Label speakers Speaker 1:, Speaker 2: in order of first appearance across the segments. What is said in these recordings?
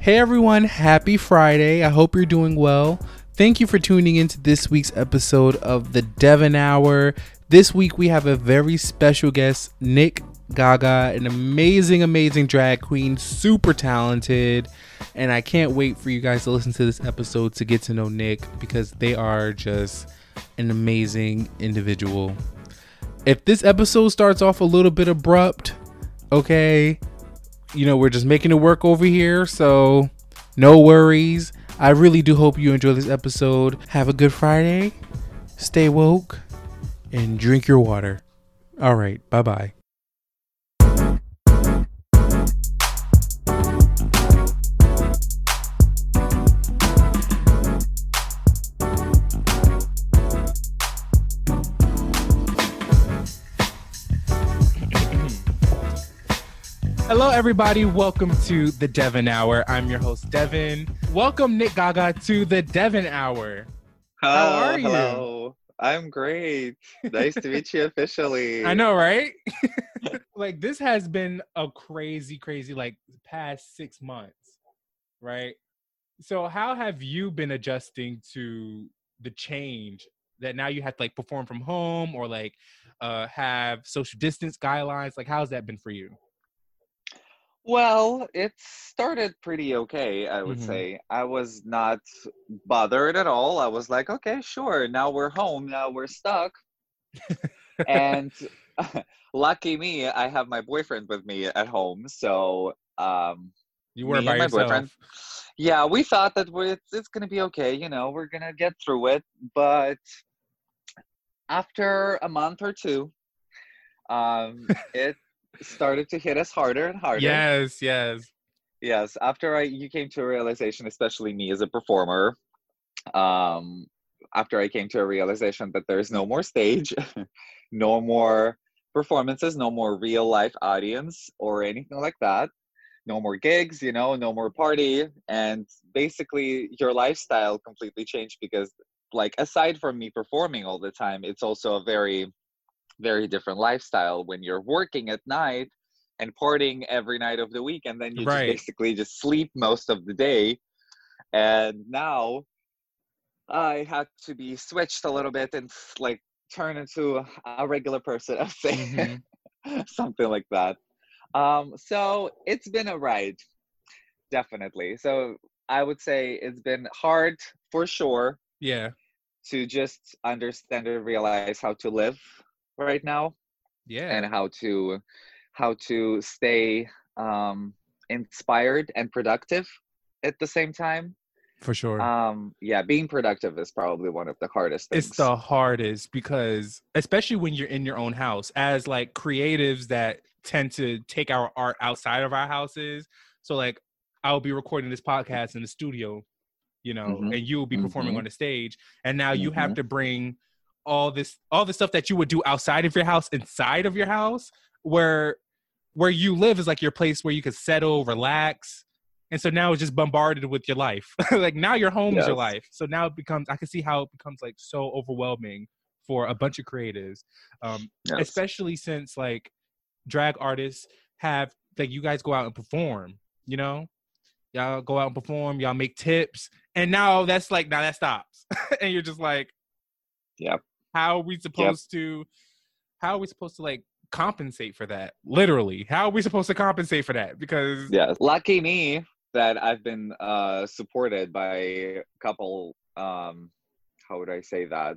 Speaker 1: Hey everyone, happy Friday. I hope you're doing well. Thank you for tuning into this week's episode of the Devon Hour. This week we have a very special guest, Nick Gaga, an amazing, amazing drag queen, super talented. And I can't wait for you guys to listen to this episode to get to know Nick because they are just an amazing individual. If this episode starts off a little bit abrupt, okay, you know, we're just making it work over here. So no worries. I really do hope you enjoy this episode. Have a good Friday. Stay woke and drink your water. All right. Bye bye. Hello, everybody. Welcome to the Devon Hour. I'm your host, Devon. Welcome, Nick Gaga, to the Devon Hour. How are you?
Speaker 2: Hello. I'm great. Nice to meet you officially.
Speaker 1: I know, right? like, this has been a crazy, crazy, like, past six months, right? So, how have you been adjusting to the change that now you have to, like, perform from home or, like, uh, have social distance guidelines? Like, how's that been for you?
Speaker 2: Well, it started pretty okay, I would
Speaker 1: Mhm.
Speaker 2: say. I was not bothered at all. I was like, okay, sure. Now we're home. Now we're stuck. and lucky me, I have my boyfriend with me at home. So, um,
Speaker 1: You were by
Speaker 2: my
Speaker 1: yourself.
Speaker 2: boyfriend. Yeah, we thought that we it's, it's gonna be okay. You know, we're gonna get through it. But after a month or two, um, it started to hit us harder and harder.
Speaker 1: Yes, yes.
Speaker 2: Yes, after I you came to a realization, especially me as a performer, um, after I came to a realization that there's no more stage, no more performances, no more real life audience or anything like that, no more gigs, you know, no more party, and basically your lifestyle completely changed because like aside from me performing all the time, it's also a very very different lifestyle when you're working at night and partying every night of the week and then you
Speaker 1: Right.
Speaker 2: just basically just sleep most of the day. And now i had to be switched a little bit and like turn into a regular person i'd say.
Speaker 1: Mhm.
Speaker 2: something like that. Um so it's been a ride definitely. So i would say it's been hard for sure
Speaker 1: Yeah,
Speaker 2: to just understand and realize how to live right now
Speaker 1: yeah.
Speaker 2: and how to how to stay um inspired and productive at the same time
Speaker 1: for sure.
Speaker 2: um yeah being productive is probably one of the hardest things
Speaker 1: it's the hardest because especially when you're in your own house as like creatives that tend to take our art outside of our houses so like i'll be recording this podcast in the studio you know
Speaker 2: Mhm.
Speaker 1: and you'll be performing
Speaker 2: Mhm.
Speaker 1: on the stage and now you have
Speaker 2: Mhm.
Speaker 1: to bring all this all the stuff that you would do outside of your house inside of your house where where you live is like your place where you can settle relax. And so now it's just bombarded with your life. Like now your home is your life. So now it becomes i can see how it becomes like so overwhelming for a bunch of creatives um
Speaker 2: Yes.
Speaker 1: especially since like drag artists have like you guys go out and perform you know? Y'all go out and perform y'all make tips and now that's like now that stops. And you're just like
Speaker 2: Yep.
Speaker 1: How are we supposed to how are we supposed to like compensate for that? Literally how are we supposed to compensate for that? Because
Speaker 2: yes lucky me that i've been uh supported by a couple um how would i say that?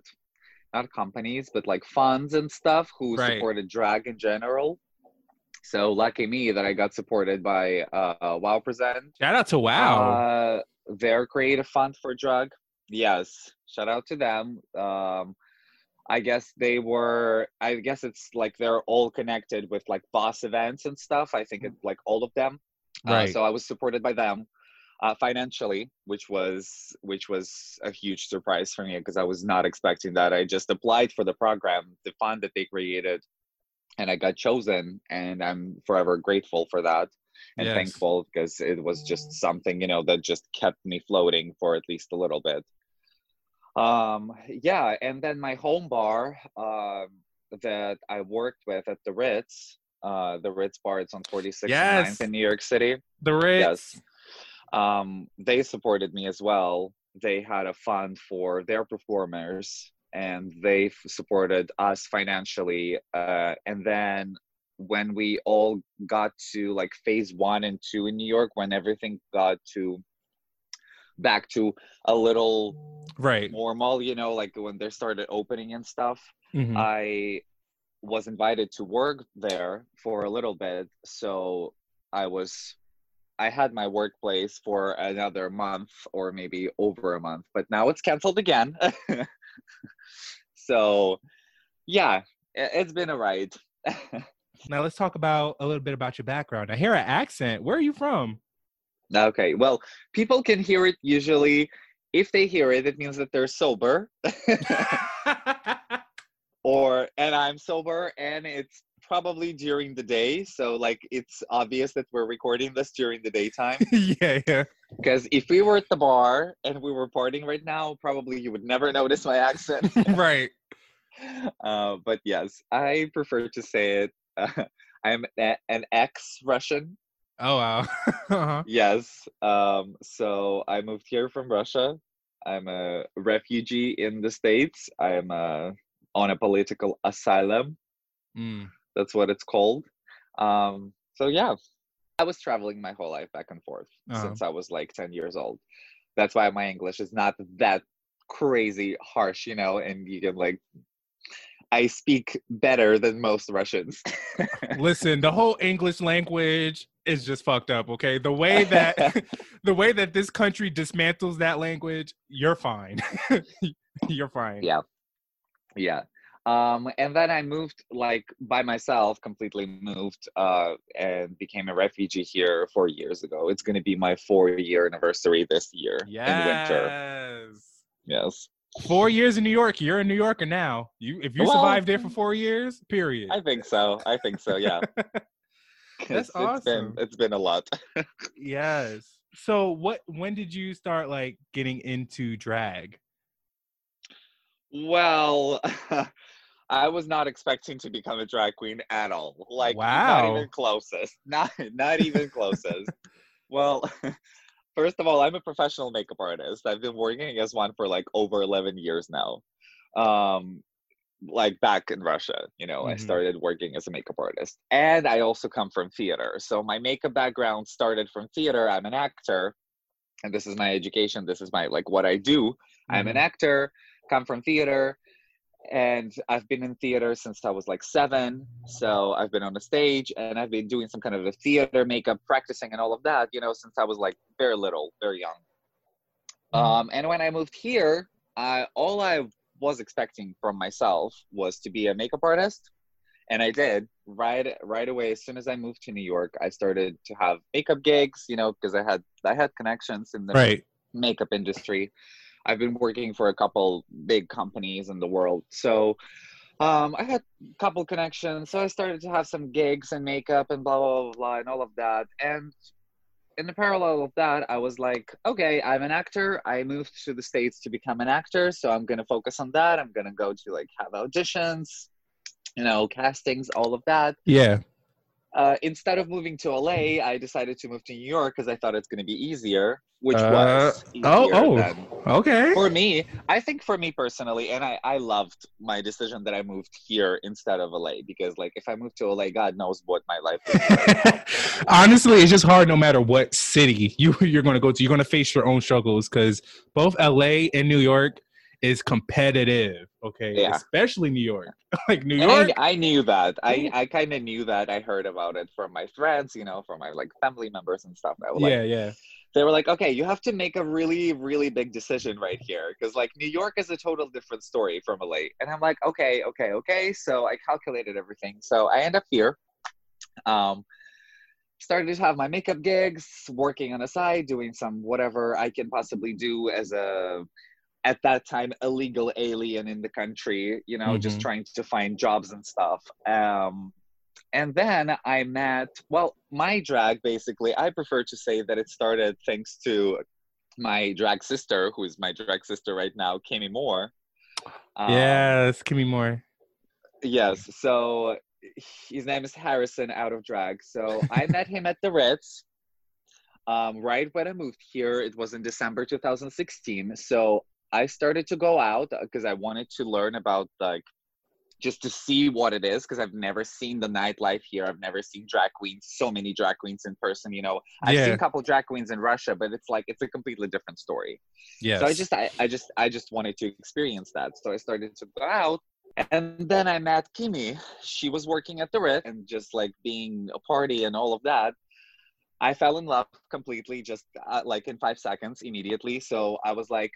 Speaker 2: Not companies but like funds and stuff who
Speaker 1: Right.
Speaker 2: supported drag in general. So lucky me that i got supported by uh wow present.
Speaker 1: Shout out to wow.
Speaker 2: Uh, their creative fund for drug. Yes, shout out to them. Um, I guess they were. I guess it's like they're all connected with like boss events and stuff. I think it's like all of them. Uh,
Speaker 1: Right.
Speaker 2: so I was supported by them uh, financially, which was which was a huge surprise for me because I was not expecting that. I just applied for the program, the fund that they created, and I got chosen, and I'm forever grateful for that and
Speaker 1: Yes.
Speaker 2: thankful because it was just something you know that just kept me floating for at least a little bit um yeah and then my home bar um that i worked with at the ritz uh the ritz bar it's on 46th and
Speaker 1: Yes.
Speaker 2: 9th in new york city
Speaker 1: the Ritz.
Speaker 2: yes um, they supported me as well. They had a fund for their performers, and they f- supported us financially. Uh, and then when we all got to like phase one and two in New York, when everything got to back to a little
Speaker 1: Right.
Speaker 2: normal, you know, like when they started opening and stuff,
Speaker 1: Mhm.
Speaker 2: I was invited to work there for a little bit. So I was, I had my workplace for another month or maybe over a month, but now it's canceled again. so yeah, it's been a ride.
Speaker 1: now let's talk about a little bit about your background. I hear an accent. Where are you from?
Speaker 2: Okay, well, people can hear it usually. If they hear it, it means that they're sober. or and I'm sober and it's probably during the day. So like it's obvious that we're recording this during the daytime.
Speaker 1: yeah, yeah.
Speaker 2: Because if we were at the bar and we were partying right now, probably you would never notice my accent.
Speaker 1: right.
Speaker 2: uh, but yes, I prefer to say it. Uh, I'm a- an ex-Russian.
Speaker 1: Oh wow. uh-huh.
Speaker 2: Yes. Um, so I moved here from Russia. I'm a refugee in the States. I'm uh, on a political asylum.
Speaker 1: Mm.
Speaker 2: That's what it's called. Um, so yeah, I was traveling my whole life back and forth
Speaker 1: Uh-huh.
Speaker 2: since I was like 10 years old. That's why my English is not that crazy harsh, you know, and you can like I speak better than most Russians.
Speaker 1: Listen, the whole English language is just fucked up, okay? The way that the way that this country dismantles that language, you're fine. you're fine.
Speaker 2: Yeah. yeah. Um, and then I moved like by myself, completely moved uh, and became a refugee here four years ago. It's going to be my four year anniversary this year in winter.
Speaker 1: Yes. Four years in New York. You're a New Yorker now. You if you
Speaker 2: Well,
Speaker 1: survived there for mm. four years, period.
Speaker 2: I think so. I think so. Yeah.
Speaker 1: That's
Speaker 2: It's- It's been
Speaker 1: awesome.
Speaker 2: it's been a lot.
Speaker 1: yes. So what when did you start like getting into drag?
Speaker 2: well, I was not expecting to become a drag queen at all. Like not
Speaker 1: Wow.
Speaker 2: even closest. Not not even closest. well, first of all, I'm a professional makeup artist. I've been working as one for like over 11 years now. Um like back in Russia, you know, I
Speaker 1: Mhm.
Speaker 2: started working as a makeup artist. And I also come from theater. So my makeup background started from theater. I'm an actor. And this is my education. This is my like what I do. I'm an
Speaker 1: Mhm.
Speaker 2: actor, come from theater, and I've been in theater since I was like seven. So I've been on the stage and I've been doing some kind of a theater makeup, practicing and all of that, you know, since I was like very little, very young. Um, and when I moved here, I, all I was expecting from myself was to be a makeup artist. And I did right right away. As soon as I moved to New York, I started to have makeup gigs, you know, because I had I had connections in the
Speaker 1: Right.
Speaker 2: makeup industry. I've been working for a couple big companies in the world. So um, I had a couple connections. So I started to have some gigs and makeup and blah, blah, blah, blah, and all of that. And in the parallel of that, I was like, okay, I'm an actor. I moved to the States to become an actor. So I'm going to focus on that. I'm going to go to like have auditions, you know, castings, all of that
Speaker 1: Yeah.
Speaker 2: Uh, instead of moving to LA, I decided to move to New York because I thought it's going to be easier, which
Speaker 1: Uh,
Speaker 2: was easier
Speaker 1: oh, oh.
Speaker 2: than-
Speaker 1: Okay.
Speaker 2: for me. I think for me personally, and I, I loved my decision that I moved here instead of LA because, like, if I moved to LA, God knows what my life right.
Speaker 1: Honestly, it's just hard no matter what city you you're going to go to. You're going to face your own struggles because both LA and New York is competitive. Okay,
Speaker 2: Yeah.
Speaker 1: especially New York. like New
Speaker 2: And
Speaker 1: York.
Speaker 2: I, I knew that. I, I kind of knew that. I heard about it from my friends, you know, from my like family members and stuff. Was like,
Speaker 1: yeah, yeah.
Speaker 2: they were like, okay, you have to make a really, really big decision right here. Because, like, New York is a total different story from LA. And I'm like, okay, okay, okay. So I calculated everything. So I end up here. Um, started to have my makeup gigs, working on the side, doing some whatever I can possibly do as a, at that time, illegal alien in the country, you know, just
Speaker 1: Mhm.
Speaker 2: trying to find jobs and stuff. Um, and then I met, well, my drag basically, I prefer to say that it started thanks to my drag sister, who is my drag sister right now, Kami Moore. Um,
Speaker 1: yes, give moore.
Speaker 2: Yes. So his name is Harrison out of drag. So I met him at the Ritz. um, right when I moved here, it was in December 2016. So I started to go out because I wanted to learn about like just to see what it is because I've never seen the nightlife here. I've never seen drag queens, so many drag queens in person. You know, I've
Speaker 1: Yeah.
Speaker 2: seen a couple drag queens in Russia, but it's like it's a completely different story.
Speaker 1: Yeah.
Speaker 2: So I just, I, I just, I just wanted to experience that. So I started to go out, and then I met Kimmy. She was working at the Ritz and just like being a party and all of that. I fell in love completely, just uh, like in five seconds, immediately. So I was like,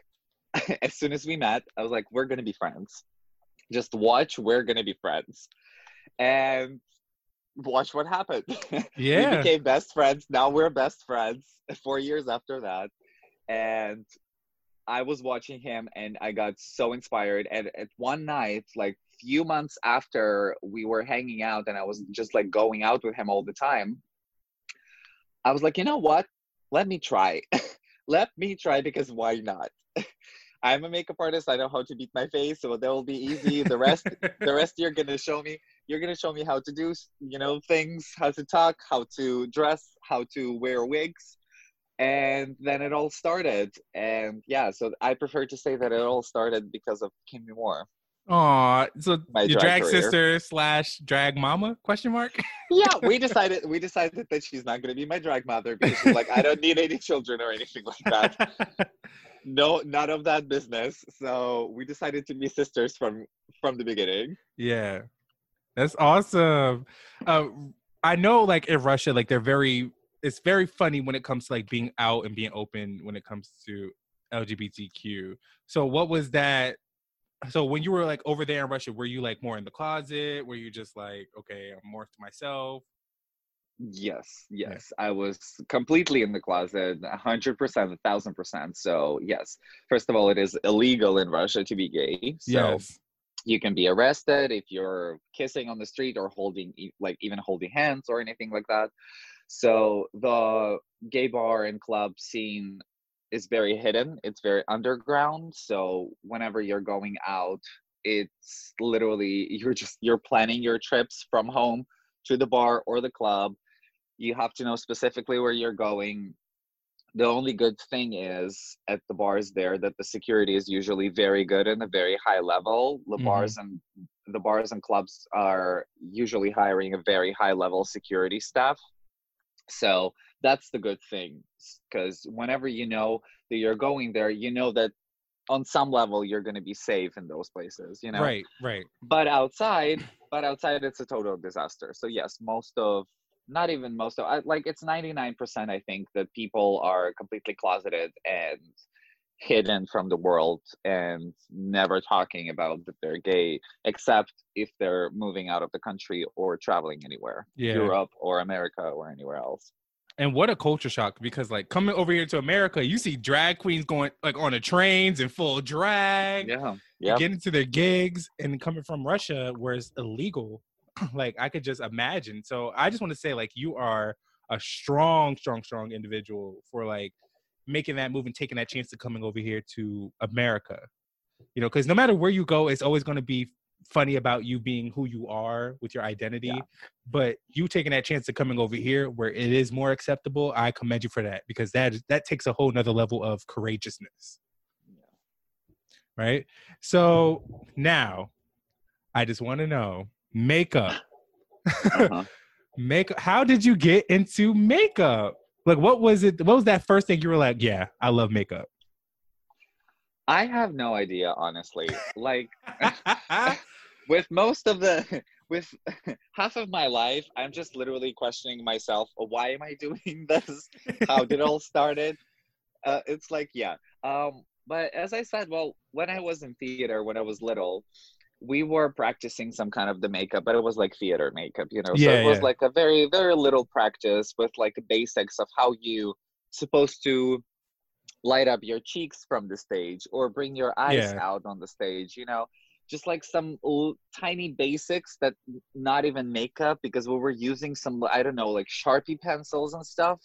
Speaker 2: as soon as we met, I was like, we're gonna be friends. Just watch, we're gonna be friends, and watch what happened.
Speaker 1: Yeah.
Speaker 2: we became best friends. Now we're best friends. Four years after that, and I was watching him, and I got so inspired. And at one night, like few months after we were hanging out, and I was just like going out with him all the time. I was like, you know what? Let me try. Let me try because why not? I'm a makeup artist. I know how to beat my face, so that will be easy. The rest, the rest, you're gonna show me. You're gonna show me how to do, you know, things, how to talk, how to dress, how to wear wigs, and then it all started. And yeah, so I prefer to say that it all started because of Kimmy Moore.
Speaker 1: Aw, so
Speaker 2: My
Speaker 1: your
Speaker 2: drag
Speaker 1: drag sister slash drag mama? Question mark.
Speaker 2: Yeah, we decided we decided that she's not gonna be my drag mother because she's like, I don't need any children or anything like that. no not of that business so we decided to be sisters from from the beginning
Speaker 1: yeah, that's awesome. Uh, I know, like in Russia, like they're very. It's very funny when it comes to like being out and being open when it comes to LGBTQ. So, what was that? So, when you were like over there in Russia, were you like more in the closet? Were you just like, okay, I'm more to myself?
Speaker 2: Yes yes i was completely in the closet 100% 1000% so yes. First of all it is illegal in russia to be gay so
Speaker 1: yes.
Speaker 2: you can be arrested if you're kissing on the street or holding like even holding hands or anything like that. So the gay bar and club scene is very hidden it's very underground so whenever you're going out it's literally you're just you're planning your trips from home to the bar or the club you have to know specifically where you're going the only good thing is at the bars there that the security is usually very good and a very high level the
Speaker 1: Mhm.
Speaker 2: bars and the bars and clubs are usually hiring a very high level security staff so that's the good thing because whenever you know that you're going there you know that on some level you're going to be safe in those places you know
Speaker 1: Right. Right.
Speaker 2: but outside but outside it's a total disaster so yes most of not even most of I- like it's 99% i think that people are completely closeted and hidden from the world and never talking about that they're gay except if they're moving out of the country or traveling anywhere
Speaker 1: Yeah.
Speaker 2: europe or america or anywhere else
Speaker 1: And what a culture shock because like coming over here to America, you see drag queens going like on the trains in full drag,
Speaker 2: yeah yeah
Speaker 1: getting to their gigs, and coming from Russia where it's illegal. like I could just imagine. So I just want to say like you are a strong, strong, strong individual for like making that move and taking that chance to coming over here to America. You know, because no matter where you go, it's always going to be funny about you being who you are with your identity.
Speaker 2: Yeah.
Speaker 1: But you taking that chance to coming over here where it is more acceptable, I commend you for that because that that takes a whole nother level of courageousness. Right. So now I just want to know makeup.
Speaker 2: Uh-huh.
Speaker 1: makeup. How did you get into makeup? Like, what was it? What was that first thing you were like? Yeah, I love makeup.
Speaker 2: i have no idea honestly like with most of the with half of my life i'm just literally questioning myself "Oh, why am i doing this how did it all started uh, it's like yeah um but as i said well when i was in theater when i was little we were practicing some kind of the makeup but it was like theater makeup you know? Yeah, so
Speaker 1: Yeah,
Speaker 2: it was like a very very little practice with like the basics of how you supposed to light up your cheeks from the stage or bring your eyes
Speaker 1: Yeah.
Speaker 2: out on the stage you know? Just like some l- tiny basics that not even makeup because we were using some i don't know like sharpie pencils and stuff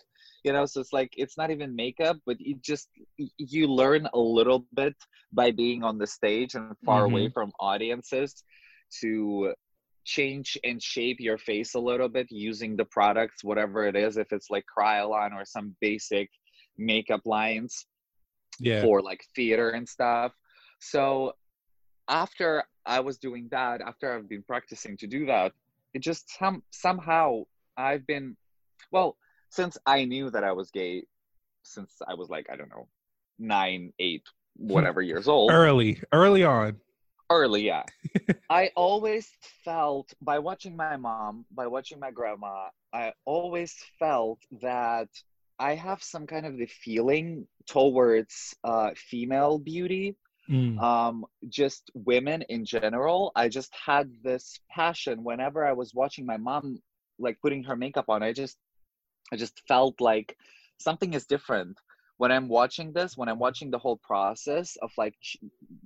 Speaker 2: you know so it's like it's not even makeup but you just you learn a little bit by being on the stage and far away mm-hmm. from audiences to change and shape your face a little bit using the products, whatever it is, if it's like Kryolan or some basic makeup lines
Speaker 1: Yeah.
Speaker 2: for like theater and stuff. So after I was doing that, after I've been practicing to do that, it just some somehow I've been well, since I knew that I was gay since I was like, I don't know, nine, eight, whatever years old.
Speaker 1: Early, early on.
Speaker 2: Early, yeah. I always felt by watching my mom, by watching my grandma, I always felt that I have some kind of the feeling towards uh, female beauty
Speaker 1: Mm.
Speaker 2: um just women in general i just had this passion whenever i was watching my mom like putting her makeup on i just i just felt like something is different when i'm watching this when i'm watching the whole process of like ch-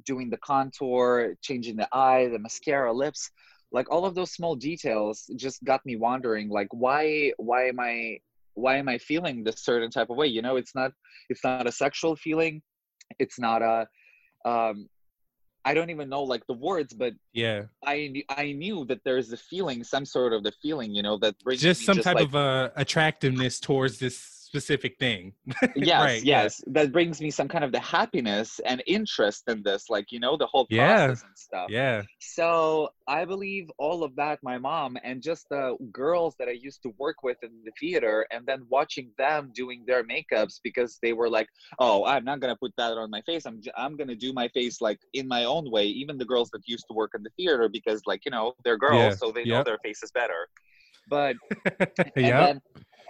Speaker 2: doing the contour changing the eye the mascara lips like all of those small details just got me wondering like why why am i why am i feeling this certain type of way? You know it's not it's not a sexual feeling. It's not a um i don't even know like the words but
Speaker 1: Yeah.
Speaker 2: i knew- i knew that there's a feeling some sort of the feeling you know that brings
Speaker 1: Just
Speaker 2: me
Speaker 1: some type
Speaker 2: like,
Speaker 1: of uh, attractiveness towards this specific thing.
Speaker 2: yes
Speaker 1: right, yeah.
Speaker 2: yes that brings me some kind of the happiness and interest in this like you know the whole
Speaker 1: Yeah.
Speaker 2: process and stuff
Speaker 1: Yeah.
Speaker 2: so i believe all of that my mom and just the girls that i used to work with in the theater and then watching them doing their makeups because they were like oh i'm not going to put that on my face i'm, j- I'm going to do my face like in my own way even the girls that used to work in the theater because like you know they're girls
Speaker 1: Yeah,
Speaker 2: so they know their faces better but
Speaker 1: yeah.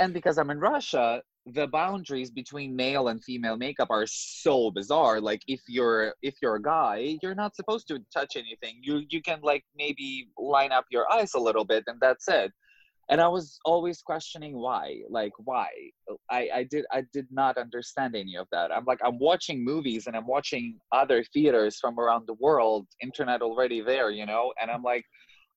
Speaker 2: and because I'm in Russia, the boundaries between male and female makeup are so bizarre. Like if you're if you're a guy, you're not supposed to touch anything. You you can like maybe line up your eyes a little bit and that's it. And I was always questioning why. Like why? I, I did I did not understand any of that. I'm like I'm watching movies and I'm watching other theaters from around the world, internet already there, you know, and I'm like,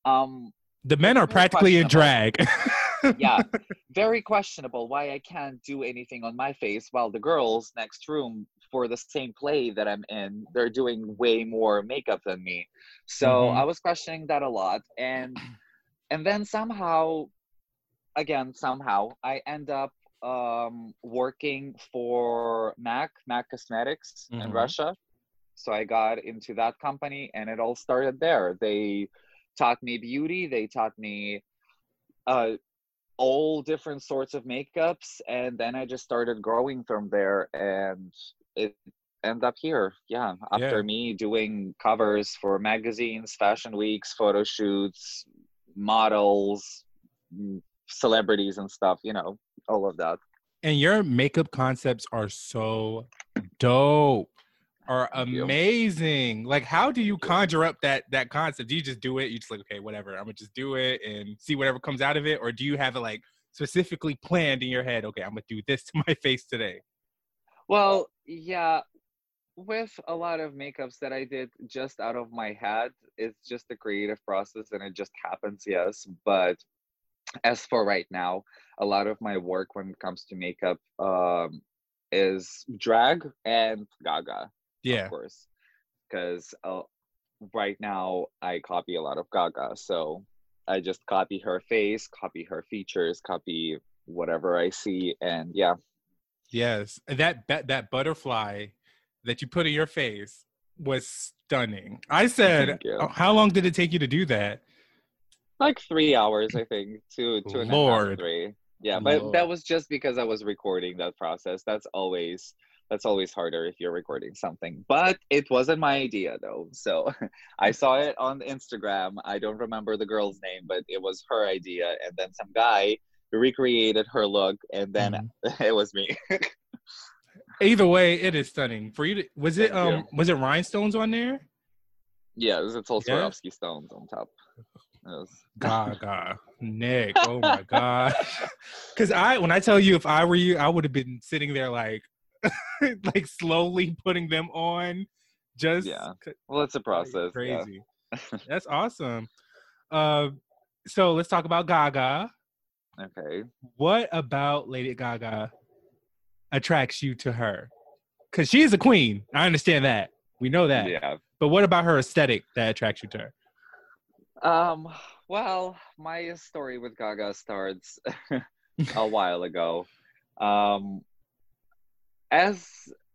Speaker 2: um,
Speaker 1: The men are practically in drag.
Speaker 2: yeah very questionable why i can't do anything on my face while the girls next room for the same play that i'm in they're doing way more makeup than me so
Speaker 1: Mhm.
Speaker 2: i was questioning that a lot and and then somehow again somehow i end up um working for mac mac cosmetics in
Speaker 1: Mhm.
Speaker 2: russia so i got into that company and it all started there they taught me beauty. They taught me uh all different sorts of makeups. And then i just started growing from there and it ended up here. Yeah after
Speaker 1: Yeah.
Speaker 2: me doing covers for magazines fashion weeks photo shoots models mm, celebrities and stuff you know all of that.
Speaker 1: And your makeup concepts are so dope are amazing. Like how do you conjure up that that concept? Do you just do it? You just like okay whatever i'm gonna just do it and see whatever comes out of it or do you have it like specifically planned in your head okay i'm gonna do this to my face today
Speaker 2: Well, yeah, with a lot of makeups that I did just out of my head, it's just a creative process and it just happens, yes. But as for right now, a lot of my work when it comes to makeup um, is drag and Gaga,
Speaker 1: yeah
Speaker 2: of course. Because uh, right now I copy a lot of Gaga. So I just copy her face, copy her features, copy whatever I see. And yeah,
Speaker 1: yes that that that butterfly that you put in your face was stunning i said "Oh, how long did it take you to do that
Speaker 2: like three hours i think two two and a half,
Speaker 1: Lord.
Speaker 2: three yeah but
Speaker 1: Lord.
Speaker 2: that was just because i was recording that process that's always that's always harder if you're recording something but it wasn't my idea though so i saw it on instagram i don't remember the girl's name but it was her idea and then some guy recreated her look and then
Speaker 1: Mhm.
Speaker 2: it was me
Speaker 1: either way it is stunning for you to, was it um was it rhinestones on there
Speaker 2: yeah it's all
Speaker 1: Yeah?
Speaker 2: Swarovski stones on top It was-
Speaker 1: Gaga, Nick. Oh my gosh. Because I, when I tell you, if I were you, I would have been sitting there like, like slowly putting them on. Just
Speaker 2: Yeah. well it's a process yeah.
Speaker 1: crazy. That's awesome. Uh, so let's talk about Gaga.
Speaker 2: okay
Speaker 1: What about Lady Gaga attracts you to her? Because she is a queen. I understand that. We know that.
Speaker 2: yeah
Speaker 1: But what about her aesthetic that attracts you to her?
Speaker 2: Um, Well, my story with Gaga starts a while ago. Um, as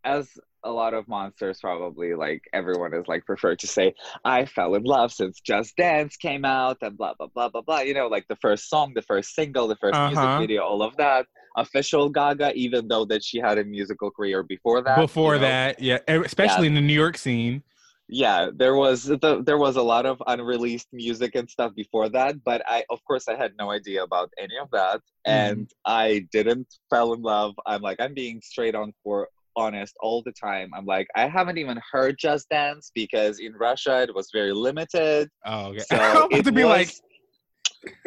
Speaker 2: as a lot of monsters probably like everyone is like prefer to say i fell in love since just dance came out and blah blah blah blah blah you know like the first song the first single the 1st
Speaker 1: Uh-huh.
Speaker 2: music video all of that official gaga even though that she had a musical career before that
Speaker 1: Before
Speaker 2: you know?
Speaker 1: that, yeah, especially in the New York scene.
Speaker 2: Yeah there was the, there was a lot of unreleased music and stuff before that but i of course i had no idea about any of that. Mm-hmm. And i didn't fell in love. I'm like i'm being straight on for honest all the time. I'm like i haven't even heard just dance because in russia it was very limited.
Speaker 1: Oh, okay.
Speaker 2: so it
Speaker 1: to be
Speaker 2: was,
Speaker 1: like,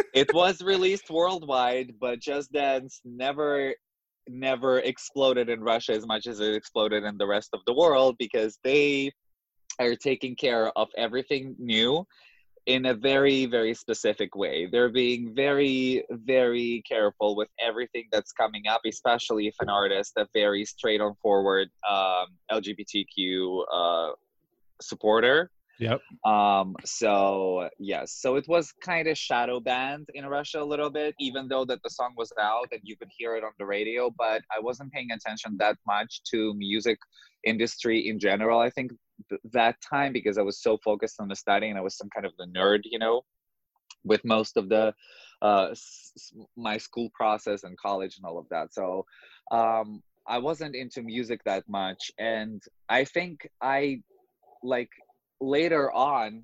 Speaker 2: it was released worldwide but just dance never never exploded in russia as much as it exploded in the rest of the world because they are taking care of everything new in a very very specific way. They're being very very careful with everything that's coming up especially if an artist a very straight on forward um, lgbtq uh, supporter.
Speaker 1: Yep.
Speaker 2: um so yes. So it was kind of shadow banned in russia a little bit even though that the song was out and you could hear it on the radio but i wasn't paying attention that much to music industry in general i think th- that time because i was so focused on the study and i was some kind of the nerd you know with most of the uh s- my school process and college and all of that. So um i wasn't into music that much and i think i like later on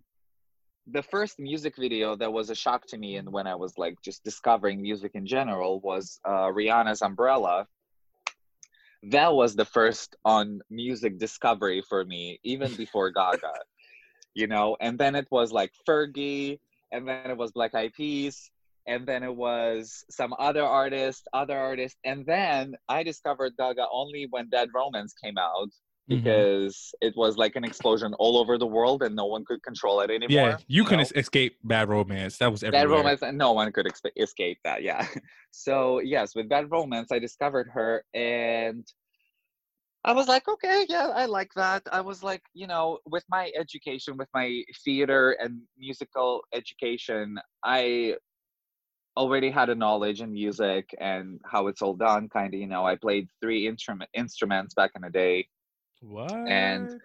Speaker 2: the first music video that was a shock to me and when i was like just discovering music in general was uh, rihanna's umbrella that was the first on music discovery for me even before gaga you know? And then it was like fergie and then it was black eyed peas and then it was some other artist other artist and then i discovered gaga only when bad romance came out
Speaker 1: Mhm.
Speaker 2: because it was like an explosion all over the world and no one could control it anymore.
Speaker 1: Yeah, you couldn't
Speaker 2: know?
Speaker 1: es- escape bad romance. That was everywhere.
Speaker 2: Bad Romance, and no one could escape that. Yeah. So yes, with Bad Romance, I discovered her, and I was like, okay, yeah, I like that. I was like, you know, with my education, with my theater and musical education, I already had a knowledge in music and how it's all done. Kind of, you know, I played three instrument instruments back in the day.
Speaker 1: What?
Speaker 2: And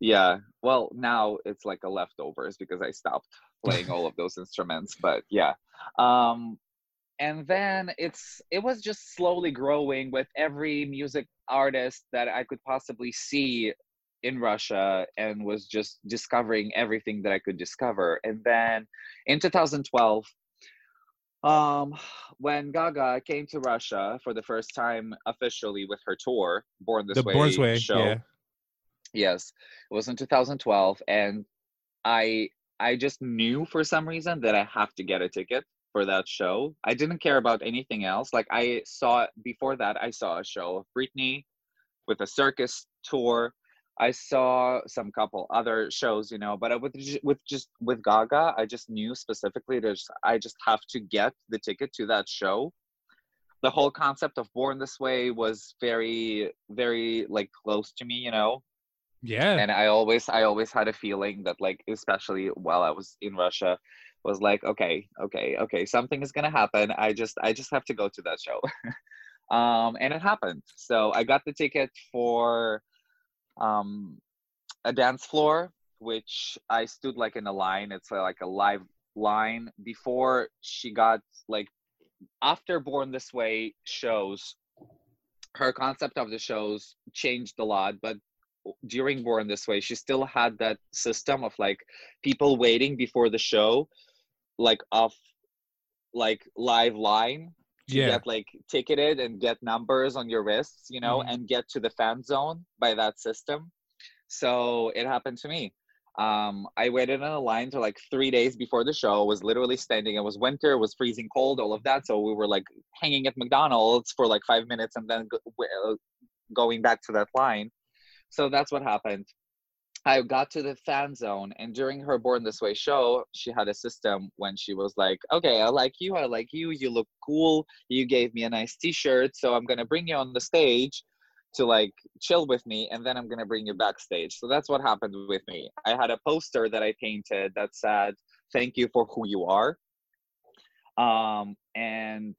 Speaker 2: yeah. Well, now it's like a leftovers because I stopped playing all of those instruments. But yeah. Um and then it's it was just slowly growing with every music artist that I could possibly see in Russia and was just discovering everything that I could discover. And then in 2012 um when Gaga came to Russia for the first time officially with her tour Born This
Speaker 1: the
Speaker 2: Way
Speaker 1: Born's Way.
Speaker 2: show
Speaker 1: Yeah.
Speaker 2: yes it was in 2012 and i i just knew for some reason that i have to get a ticket for that show i didn't care about anything else like i saw before that i saw a show of britney with a circus tour i saw some couple other shows you know but I, with with just with gaga i just knew specifically there's i just have to get the ticket to that show. The whole concept of born this way was very very like close to me you know?
Speaker 1: Yeah.
Speaker 2: and i always i always had a feeling that like especially while i was in russia was like okay okay okay something is gonna happen. I just i just have to go to that show. Um and it happened. So i got the ticket for um a dance floor which i stood like in a line. It's uh, like a live line before she got like after born this way shows her concept of the shows changed a lot but during born this way she still had that system of like people waiting before the show like off like live line to
Speaker 1: Yeah.
Speaker 2: get like ticketed and get numbers on your wrists you know
Speaker 1: Mhm.
Speaker 2: and get to the fan zone by that system. So it happened to me. Um i waited in a line to like three days before the show. Was literally standing. It was winter. It was freezing cold all of that. So we were like hanging at mcdonald's for like five minutes and then go, uh, going back to that line. So that's what happened i got to the fan zone and during her born this way show she had a system when she was like okay i like you i like you you look cool you gave me a nice t-shirt so i'm gonna bring you on the stage to like chill with me and then i'm gonna bring you backstage so that's what happened with me i had a poster that i painted that said thank you for who you are. Um, and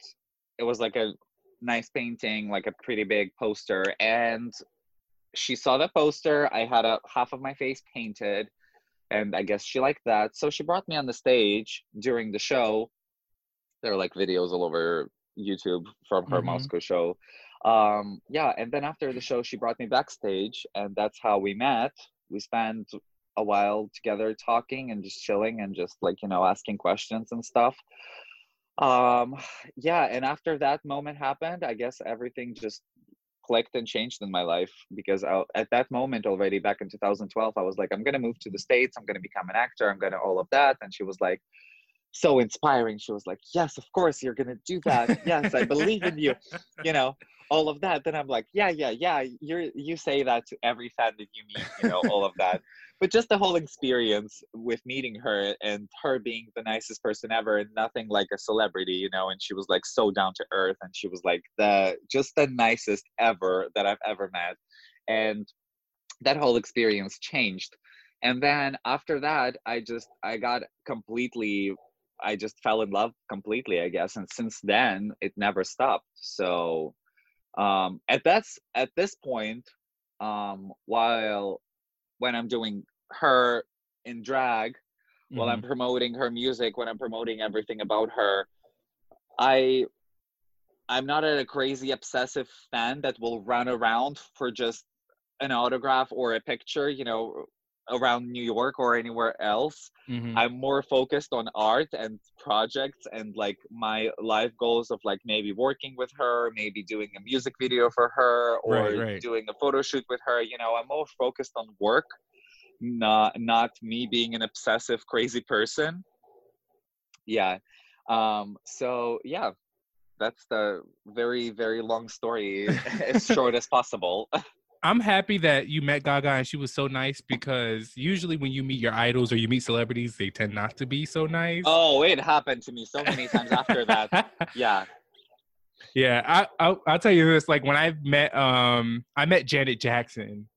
Speaker 2: it was like a nice painting, like a pretty big poster. And she saw the poster. I had a half of my face painted, and I guess she liked that. So she brought me on the stage during the show. There are like videos all over YouTube from her
Speaker 1: Mhm.
Speaker 2: Moscow show. Um, yeah, and then after the show, she brought me backstage, and that's how we met. We spent a while together talking and just chilling and just like you know asking questions and stuff um yeah and after that moment happened i guess everything just clicked and changed in my life because I, at that moment already back in 2012 i was like i'm going to move to the states i'm going to become an actor i'm going to all of that and she was like so inspiring. She was like yes of course you're going to do that. Yes i believe in you you know all of that. Then i'm like yeah yeah yeah you're you say that to every fan that you meet you know all of that. But just the whole experience with meeting her and her being the nicest person ever and nothing like a celebrity you know and she was like so down to earth and she was like the just the nicest ever that i've ever met. And that whole experience changed. And then after that i just i got completely i just fell in love completely i guess and since then it never stopped. So um at that's at this point um while when i'm doing her in drag while i'm promoting her music when i'm promoting everything about her i i'm not a crazy obsessive fan that will run around for just an autograph or a picture you know around new york or anywhere else
Speaker 1: Mhm.
Speaker 2: i'm more focused on art and projects and like my life goals of like maybe working with her maybe doing a music video for her or
Speaker 1: Right, right.
Speaker 2: doing a photo shoot with her you know i'm more focused on work not not me being an obsessive crazy person yeah um so yeah that's the very very long story as short as possible
Speaker 1: I'm happy that you met Gaga and she was so nice because usually when you meet your idols or you meet celebrities, they tend not to be so nice.
Speaker 2: oh it happened to me so many times after that yeah
Speaker 1: yeah, I, I'll, I'll tell you this. Like when I met, um, I met Janet Jackson.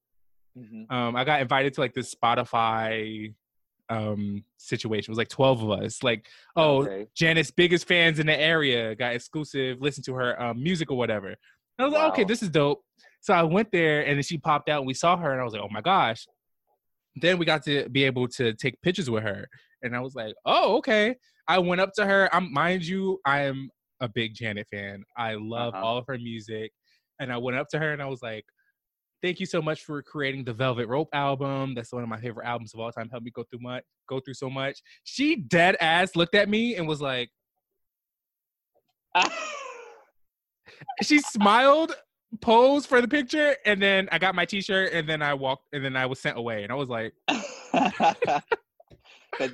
Speaker 2: Mhm.
Speaker 1: Um, I got invited to like this Spotify um situation. It was like 12 of us. Like, oh,
Speaker 2: Okay.
Speaker 1: Janet's biggest fans in the area got exclusive, listen to her um, music or whatever. And I was like, okay, this is dope. So I went there and then she popped out and we saw her and I was like, oh my gosh. Then we got to be able to take pictures with her. And I was like, oh, okay. I went up to her. I'm mind you, I am a big Janet fan. I love
Speaker 2: Uh-huh.
Speaker 1: all of her music. And I went up to her and I was like, thank you so much for creating the Velvet Rope album. That's one of my favorite albums of all time. Helped me go through much, go through so much. She dead ass looked at me and was like, she smiled, posed for the picture, and then I got my T-shirt, and then I walked, and then I was sent away, and I was like,
Speaker 2: that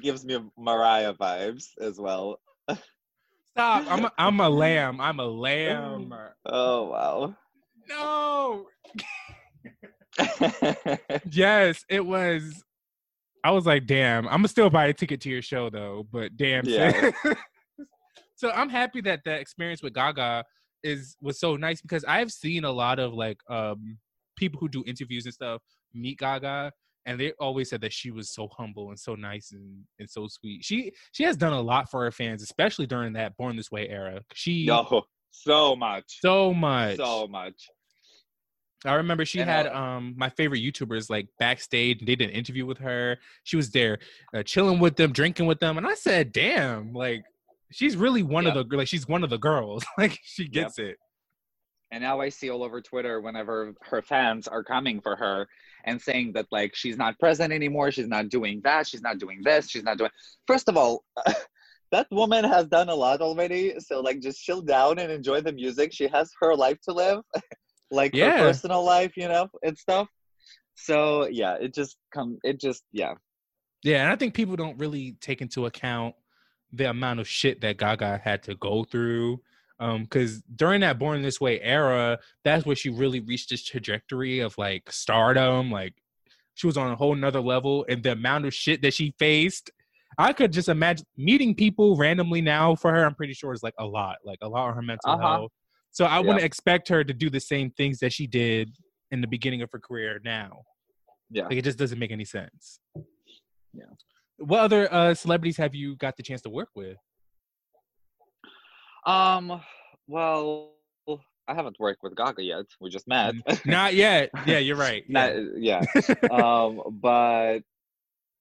Speaker 2: gives me Mariah vibes as well.
Speaker 1: "Stop! I'm a, I'm a lamb. I'm a mm. lamb.
Speaker 2: Oh wow.
Speaker 1: No. Yes, it was. I was like, damn. I'm gonna still buy a ticket to your show though, but damn.
Speaker 2: Yeah.
Speaker 1: so I'm happy that the experience with Gaga is was so nice because I've seen a lot of like um people who do interviews and stuff meet Gaga and they always said that she was so humble and so nice and, and so sweet. She she has done a lot for her fans, especially during that Born This Way era. She
Speaker 2: Yo, so much.
Speaker 1: so much.
Speaker 2: So much.
Speaker 1: I remember she
Speaker 2: And,
Speaker 1: had
Speaker 2: uh,
Speaker 1: um my favorite YouTubers like backstage. and They did an interview with her. She was there, uh, chilling with them, drinking with them, and I said, "Damn, like she's really one of the like she's one of the girls. like she gets it."
Speaker 2: And now I see all over Twitter whenever her fans are coming for her and saying that like she's not present anymore, she's not doing that, she's not doing this, she's not doing. First of all, that woman has done a lot already, so like just chill down and enjoy the music. She has her life to live, like
Speaker 1: Yeah.
Speaker 2: her personal life, you know, and stuff. So yeah, it just come. It just yeah.
Speaker 1: Yeah, and I think people don't really take into account the amount of shit that Gaga had to go through. Um, because during that Born This Way era, that's where she really reached this trajectory of like stardom. Like she was on a whole nother level, and the amount of shit that she faced, I could just imagine meeting people randomly now for her. I'm pretty sure is like a lot, like a lot on her mental
Speaker 2: Uh-huh.
Speaker 1: health. So I
Speaker 2: Yeah.
Speaker 1: wouldn't expect her to do the same things that she did in the beginning of her career now.
Speaker 2: Yeah.
Speaker 1: Like it just doesn't make any sense.
Speaker 2: Yeah.
Speaker 1: What other uh, celebrities have you got the chance to work with?
Speaker 2: Um, well, I haven't worked with Gaga yet. We just met.
Speaker 1: Not yet. Yeah, you're right.
Speaker 2: Not,
Speaker 1: Yeah.
Speaker 2: yeah. um, but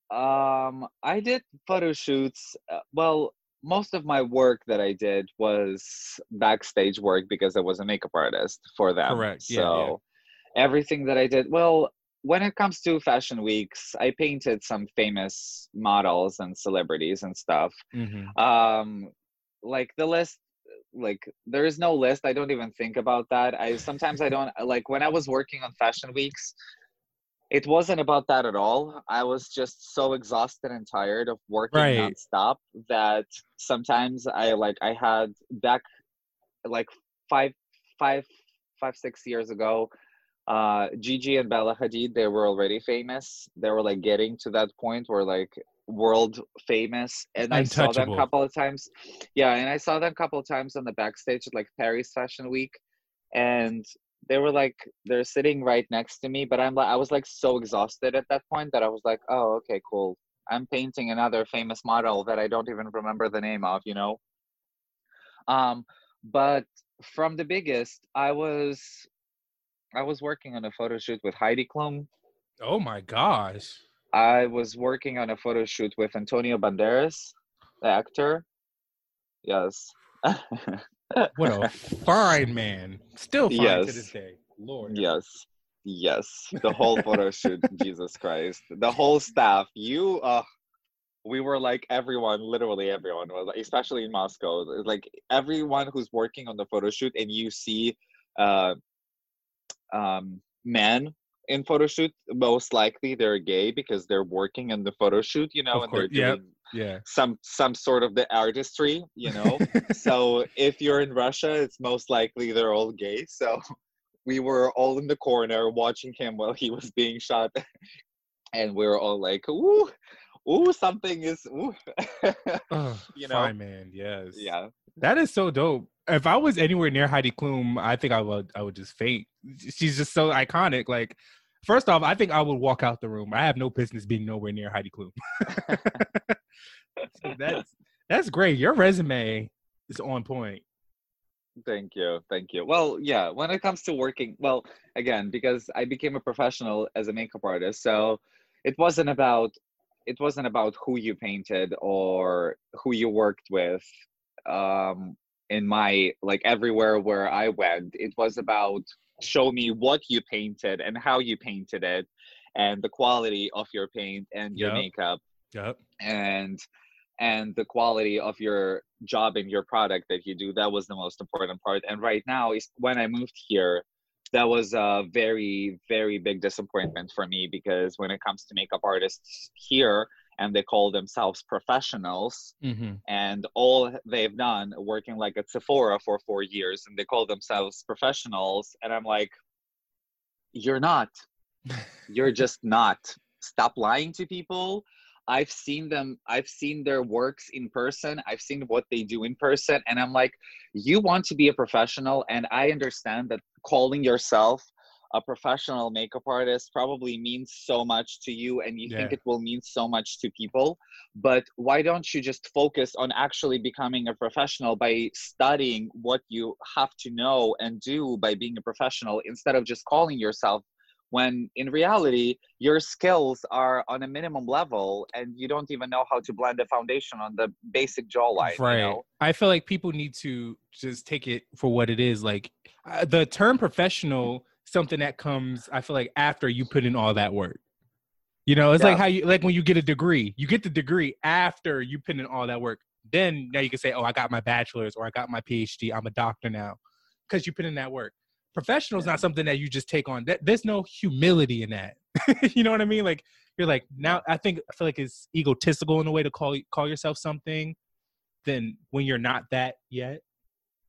Speaker 2: um, I did photo shoots. Uh, well, most of my work that I did was backstage work because I was a makeup artist for them.
Speaker 1: Correct. Yeah,
Speaker 2: So everything that I did, well, when it comes to fashion weeks, I painted some famous models and celebrities and stuff.
Speaker 1: Mhm.
Speaker 2: Um, like the list, like there is no list. I don't even think about that. I sometimes I don't like when I was working on fashion weeks. It wasn't about that at all. I was just so exhausted and tired of working
Speaker 1: Right.
Speaker 2: nonstop that sometimes I like I had back like five, five, five, six years ago. Uh, Gigi and Bella Hadid, they were already famous. They were like getting to that point where like world famous, and I saw them a couple of times. Yeah, and I saw them a couple of times on the backstage at like Paris Fashion Week, and they were like they're sitting right next to me. But I'm like I was like so exhausted at that point that I was like, oh okay, cool. I'm painting another famous model that I don't even remember the name of, you know. Um, but from the biggest, I was I was working on a photo shoot with Heidi Klum.
Speaker 1: Oh my gosh.
Speaker 2: I was working on a photo shoot with Antonio Banderas, the actor. Yes.
Speaker 1: What a fine man. Still fine to this day. Lord.
Speaker 2: yes. Yes. The whole photo shoot, Jesus Christ. The whole staff. You uh we were like everyone, literally everyone was like, especially in Moscow. Like everyone who's working on the photo shoot and you see uh um men in photo shoot, most likely they're gay because they're working in the photo shoot, you know,
Speaker 1: Of
Speaker 2: and
Speaker 1: course,
Speaker 2: they're
Speaker 1: yep.
Speaker 2: doing
Speaker 1: Yeah.
Speaker 2: some some sort of the artistry, you know. so if you're in Russia, it's most likely they're all gay. So we were all in the corner watching him while he was being shot, and we were all like, "Ooh, ooh, something is ooh."
Speaker 1: Ugh,
Speaker 2: You know?
Speaker 1: fine man. Yes.
Speaker 2: yeah,
Speaker 1: That is so dope. If I was anywhere near Heidi Klum, I think I would I would just faint. She's just so iconic. Like, first off, I think I would walk out the room. I have no business being nowhere near Heidi Klum. So that's that's great. Your resume is on point.
Speaker 2: thank you, thank you. Well, yeah, when it comes to working, well, again, because I became a professional as a makeup artist, so it wasn't about it wasn't about who you painted or who you worked with um in my like everywhere where i went it was about show me what you painted and how you painted it and the quality of your paint and your
Speaker 1: Yep.
Speaker 2: makeup
Speaker 1: Yep.
Speaker 2: and and the quality of your job and your product that you do that was the most important part and right now is when i moved here that was a very very big disappointment for me because when it comes to makeup artists here and they call themselves professionals
Speaker 1: Mm-hmm.
Speaker 2: and all they've done working like at sephora for four years and they call themselves professionals and i'm like you're not. You're just not. Stop lying to people. I've seen them i've seen their works in person. I've seen what they do in person. And i'm like you want to be a professional and i understand that calling yourself a professional makeup artist probably means so much to you and you think it will mean so much to people but why don't you just focus on actually becoming a professional by studying what you have to know and do by being a professional instead of just calling yourself when in reality your skills are on a minimum level and you don't even know how to blend a foundation on the basic jawline
Speaker 1: right.
Speaker 2: you know
Speaker 1: I feel like people need to just take it for what it is. Like uh, the term professional, something that comes, I feel like after you put in all that work. You know, it's like how you like when you get a degree. You get the degree after you put in all that work. Then now you can say, "Oh, I got my bachelor's or I got my PhD. I'm a doctor now," because you put in that work. Professional is
Speaker 2: Yeah.
Speaker 1: not something that you just take on. That there's no humility in that. you know what I mean? Like you're like now. I think I feel like it's egotistical in a way to call call yourself something. Than when you're not that yet.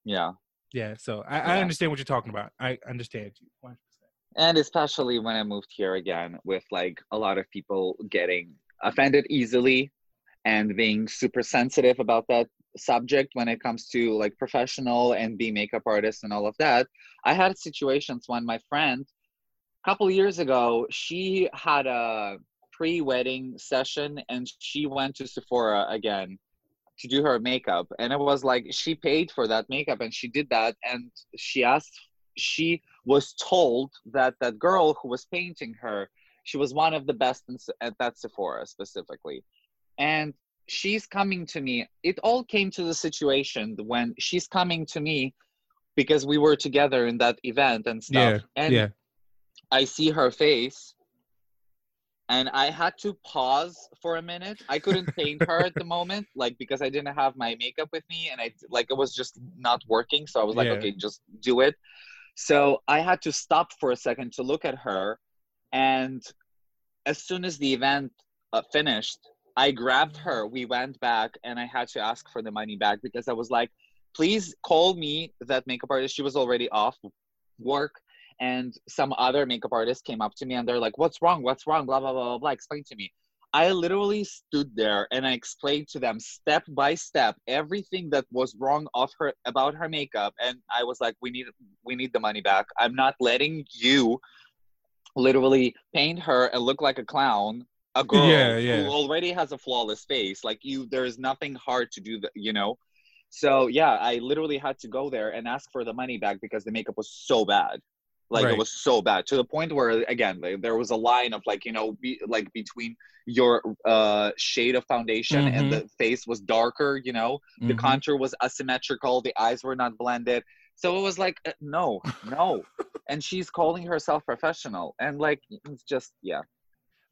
Speaker 2: yeah
Speaker 1: Yeah. So I, I understand what you're talking about. I understand you. 100%.
Speaker 2: and especially when i moved here again with like a lot of people getting offended easily and being super sensitive about that subject when it comes to like professional and be makeup artists and all of that i had situations when my friend a couple years ago she had a pre-wedding session and she went to Sephora again to do her makeup and it was like she paid for that makeup and she did that and she asked she was told that that girl who was painting her she was one of the best in, at that Sephora specifically and she's coming to me it all came to the situation when she's coming to me because we were together in that event and stuff
Speaker 1: Yeah.
Speaker 2: and
Speaker 1: yeah.
Speaker 2: I see her face and I had to pause for a minute. I couldn't paint her at the moment, like because I didn't have my makeup with me and I like it was just not working. So I was like,
Speaker 1: Yeah.
Speaker 2: okay, just do it. So I had to stop for a second to look at her. And as soon as the event uh, finished, I grabbed her. We went back and I had to ask for the money back because I was like, please call me that makeup artist. She was already off work and some other makeup artist came up to me and they're like, "What's wrong? What's wrong?" Blah blah blah blah blah. Explain to me. I literally stood there and I explained to them step by step everything that was wrong of her about her makeup, and I was like, "We need we need the money back. I'm not letting you literally paint her and look like a clown." A girl
Speaker 1: Yeah, yeah.
Speaker 2: who already has a flawless face, like you, there is nothing hard to do that, you know. So yeah, I literally had to go there and ask for the money back because the makeup was so bad. Like
Speaker 1: Right.
Speaker 2: it was so bad to the point where again like, there was a line of like you know be, like between your uh shade of foundation
Speaker 1: Mhm.
Speaker 2: and the face was darker, you know. The
Speaker 1: Mhm.
Speaker 2: contour was asymmetrical, the eyes were not blended. So it was like uh, no, no. and she's calling herself professional and like it's just yeah.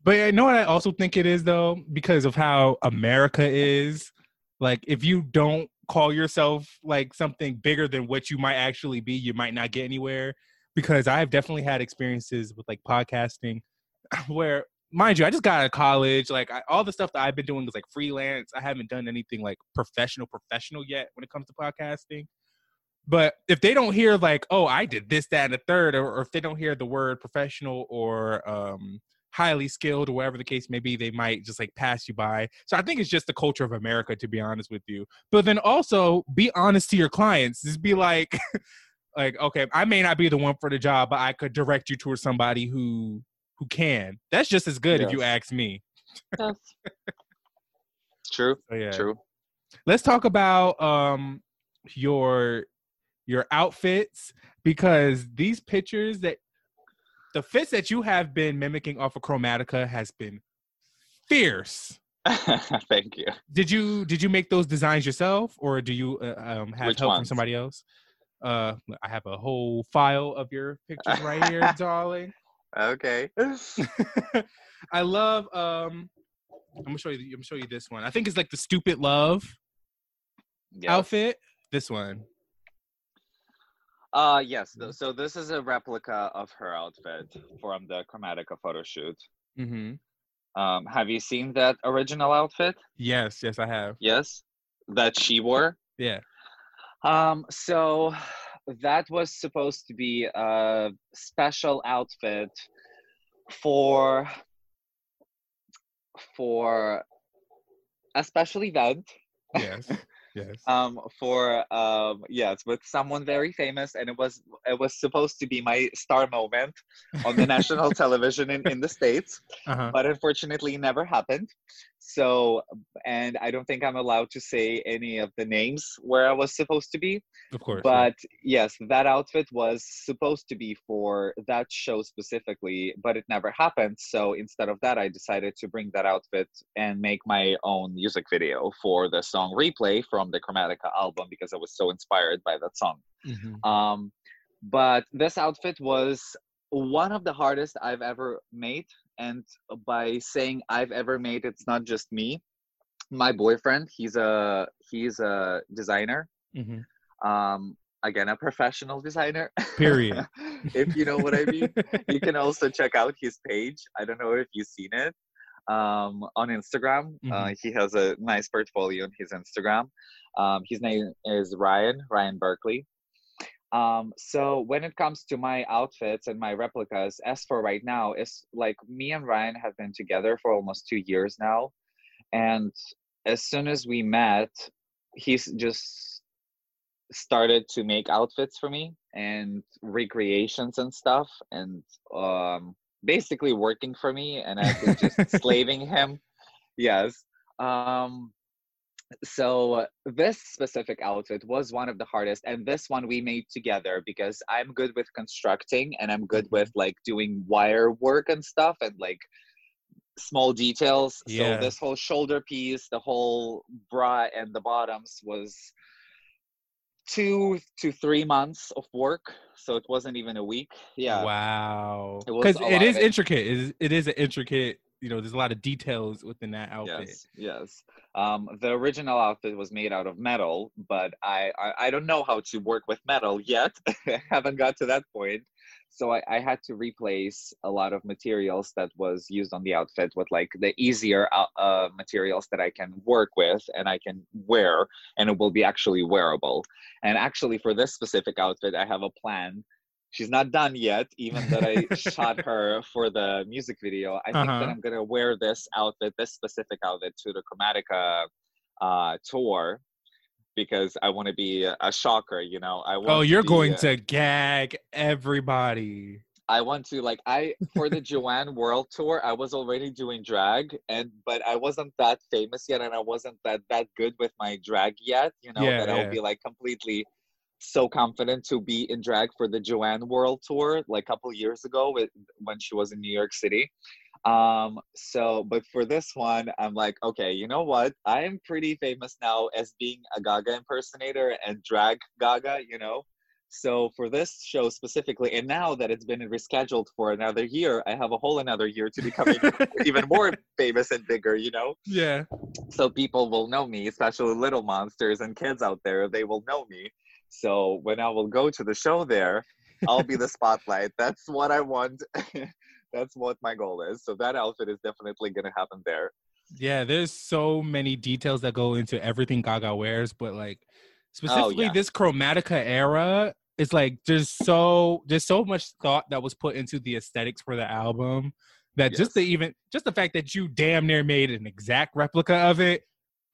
Speaker 1: But I know what I also think it is though, because of how America is. Like, if you don't call yourself like something bigger than what you might actually be, you might not get anywhere. Because I've definitely had experiences with like podcasting, where, mind you, I just got out of college. Like, I, all the stuff that I've been doing is like freelance. I haven't done anything like professional, professional yet when it comes to podcasting. But if they don't hear like, oh, I did this, that, and the third, or, or if they don't hear the word professional or um, highly skilled or whatever the case may be, they might just like pass you by. So I think it's just the culture of America, to be honest with you. But then also be honest to your clients. Just be like, like, okay, I may not be the one for the job, but I could direct you towards somebody who who can. That's just as good if you ask me.
Speaker 2: True,
Speaker 1: So yeah.
Speaker 2: true.
Speaker 1: let's talk about um your your outfits because these pictures that the fits that you have been mimicking off of chromatica has been fierce
Speaker 2: Thank you.
Speaker 1: did you did you make those designs yourself or do you uh, um, have
Speaker 2: Which
Speaker 1: help from somebody else uh i have a whole file of your pictures right here darling
Speaker 2: Okay.
Speaker 1: i love um i'm gonna show you i'm gonna show you this one i think it's like the stupid love outfit this one
Speaker 2: Uh yes. th- So this is a replica of her outfit from the Chromatica photo shoot.
Speaker 1: mm-hmm
Speaker 2: Um, have you seen that original outfit?
Speaker 1: yes yes i have
Speaker 2: Yes, that she wore.
Speaker 1: yeah
Speaker 2: Um, so that was supposed to be a special outfit for for a special event.
Speaker 1: yes yes.
Speaker 2: Um for um yes with someone very famous and it was it was supposed to be my star moment on the national television in, in the states
Speaker 1: uh-huh.
Speaker 2: but unfortunately it never happened so and i don't think i'm allowed to say any of the names where i was supposed to be
Speaker 1: of course yeah.
Speaker 2: but yes that outfit was supposed to be for that show specifically but it never happened so instead of that i decided to bring that outfit and make my own music video for the song replay from the chromatica album because i was so inspired by that song
Speaker 1: Mhm.
Speaker 2: um, but this outfit was one of the hardest I've ever made. And by saying I've ever made, it's not just me. My boyfriend, he's a he's a designer.
Speaker 1: Mhm.
Speaker 2: Um, again, a professional designer.
Speaker 1: Period.
Speaker 2: if you know what I mean. you can also check out his page. I don't know if you've seen it um, on Instagram. Uh, he has a nice portfolio on his Instagram. Um, his name is Ryan, Ryan Berkeley. Um, so when it comes to my outfits and my replicas, as for right now, it's like me and Ryan have been together for almost two years now. And as soon as we met, he's just started to make outfits for me and recreations and stuff. And um, basically working for me and I've been just slaving him. Yes. Um, so this specific outfit was one of the hardest and this one we made together because i'm good with constructing and i'm good with mm-hmm. like doing wire work and stuff and like small details
Speaker 1: Yeah.
Speaker 2: so this whole shoulder piece the whole bra and the bottoms was two to three months of work so it wasn't even a week yeah
Speaker 1: Wow. Because it
Speaker 2: it.
Speaker 1: intricate. It is, it is an intricate. You know, there's a lot of details within that outfit.
Speaker 2: Yes, yes. Um, the original outfit was made out of metal, but I, I, I don't know how to work with metal yet. Haven't got to that point. So I, I had to replace a lot of materials that was used on the outfit with like the easier uh, uh, materials that I can work with and I can wear, and it will be actually wearable. And actually, for this specific outfit, I have a plan. She's not done yet, even that I shot her for the music video. I think
Speaker 1: Uh-huh.
Speaker 2: that I'm gonna wear this outfit, this specific outfit, to the Chromatica uh, tour because I want to be a, a shocker. You know, I want.
Speaker 1: Oh, you're
Speaker 2: be,
Speaker 1: going to gag everybody.
Speaker 2: I want to like I for the Joanne World Tour. I was already doing drag, and but I wasn't that famous yet, and I wasn't that that good with my drag yet. You know
Speaker 1: Yeah,
Speaker 2: that
Speaker 1: yeah.
Speaker 2: I'll be like completely so confident to be in drag for the Joanne World Tour like a couple years ago with, when she was in New York City. Um, so but for this one, I'm like, okay, you know what? I am pretty famous now as being a Gaga impersonator and drag Gaga, you know. So for this show specifically, and now that it's been rescheduled for another year, I have a whole another year to become even more famous and bigger, you know?
Speaker 1: Yeah.
Speaker 2: So people will know me, especially little monsters and kids out there, they will know me. So when I will go to the show there, I'll be the spotlight. That's what I want. That's what my goal is. So that outfit is definitely going to happen there.
Speaker 1: Yeah, there's so many details that go into everything Gaga wears, but like oh, specifically
Speaker 2: Oh, yeah.
Speaker 1: this Chromatica era, it's like there's so there's so much thought that was put into the aesthetics for the album that just the even just the fact that you damn near made an exact replica of it,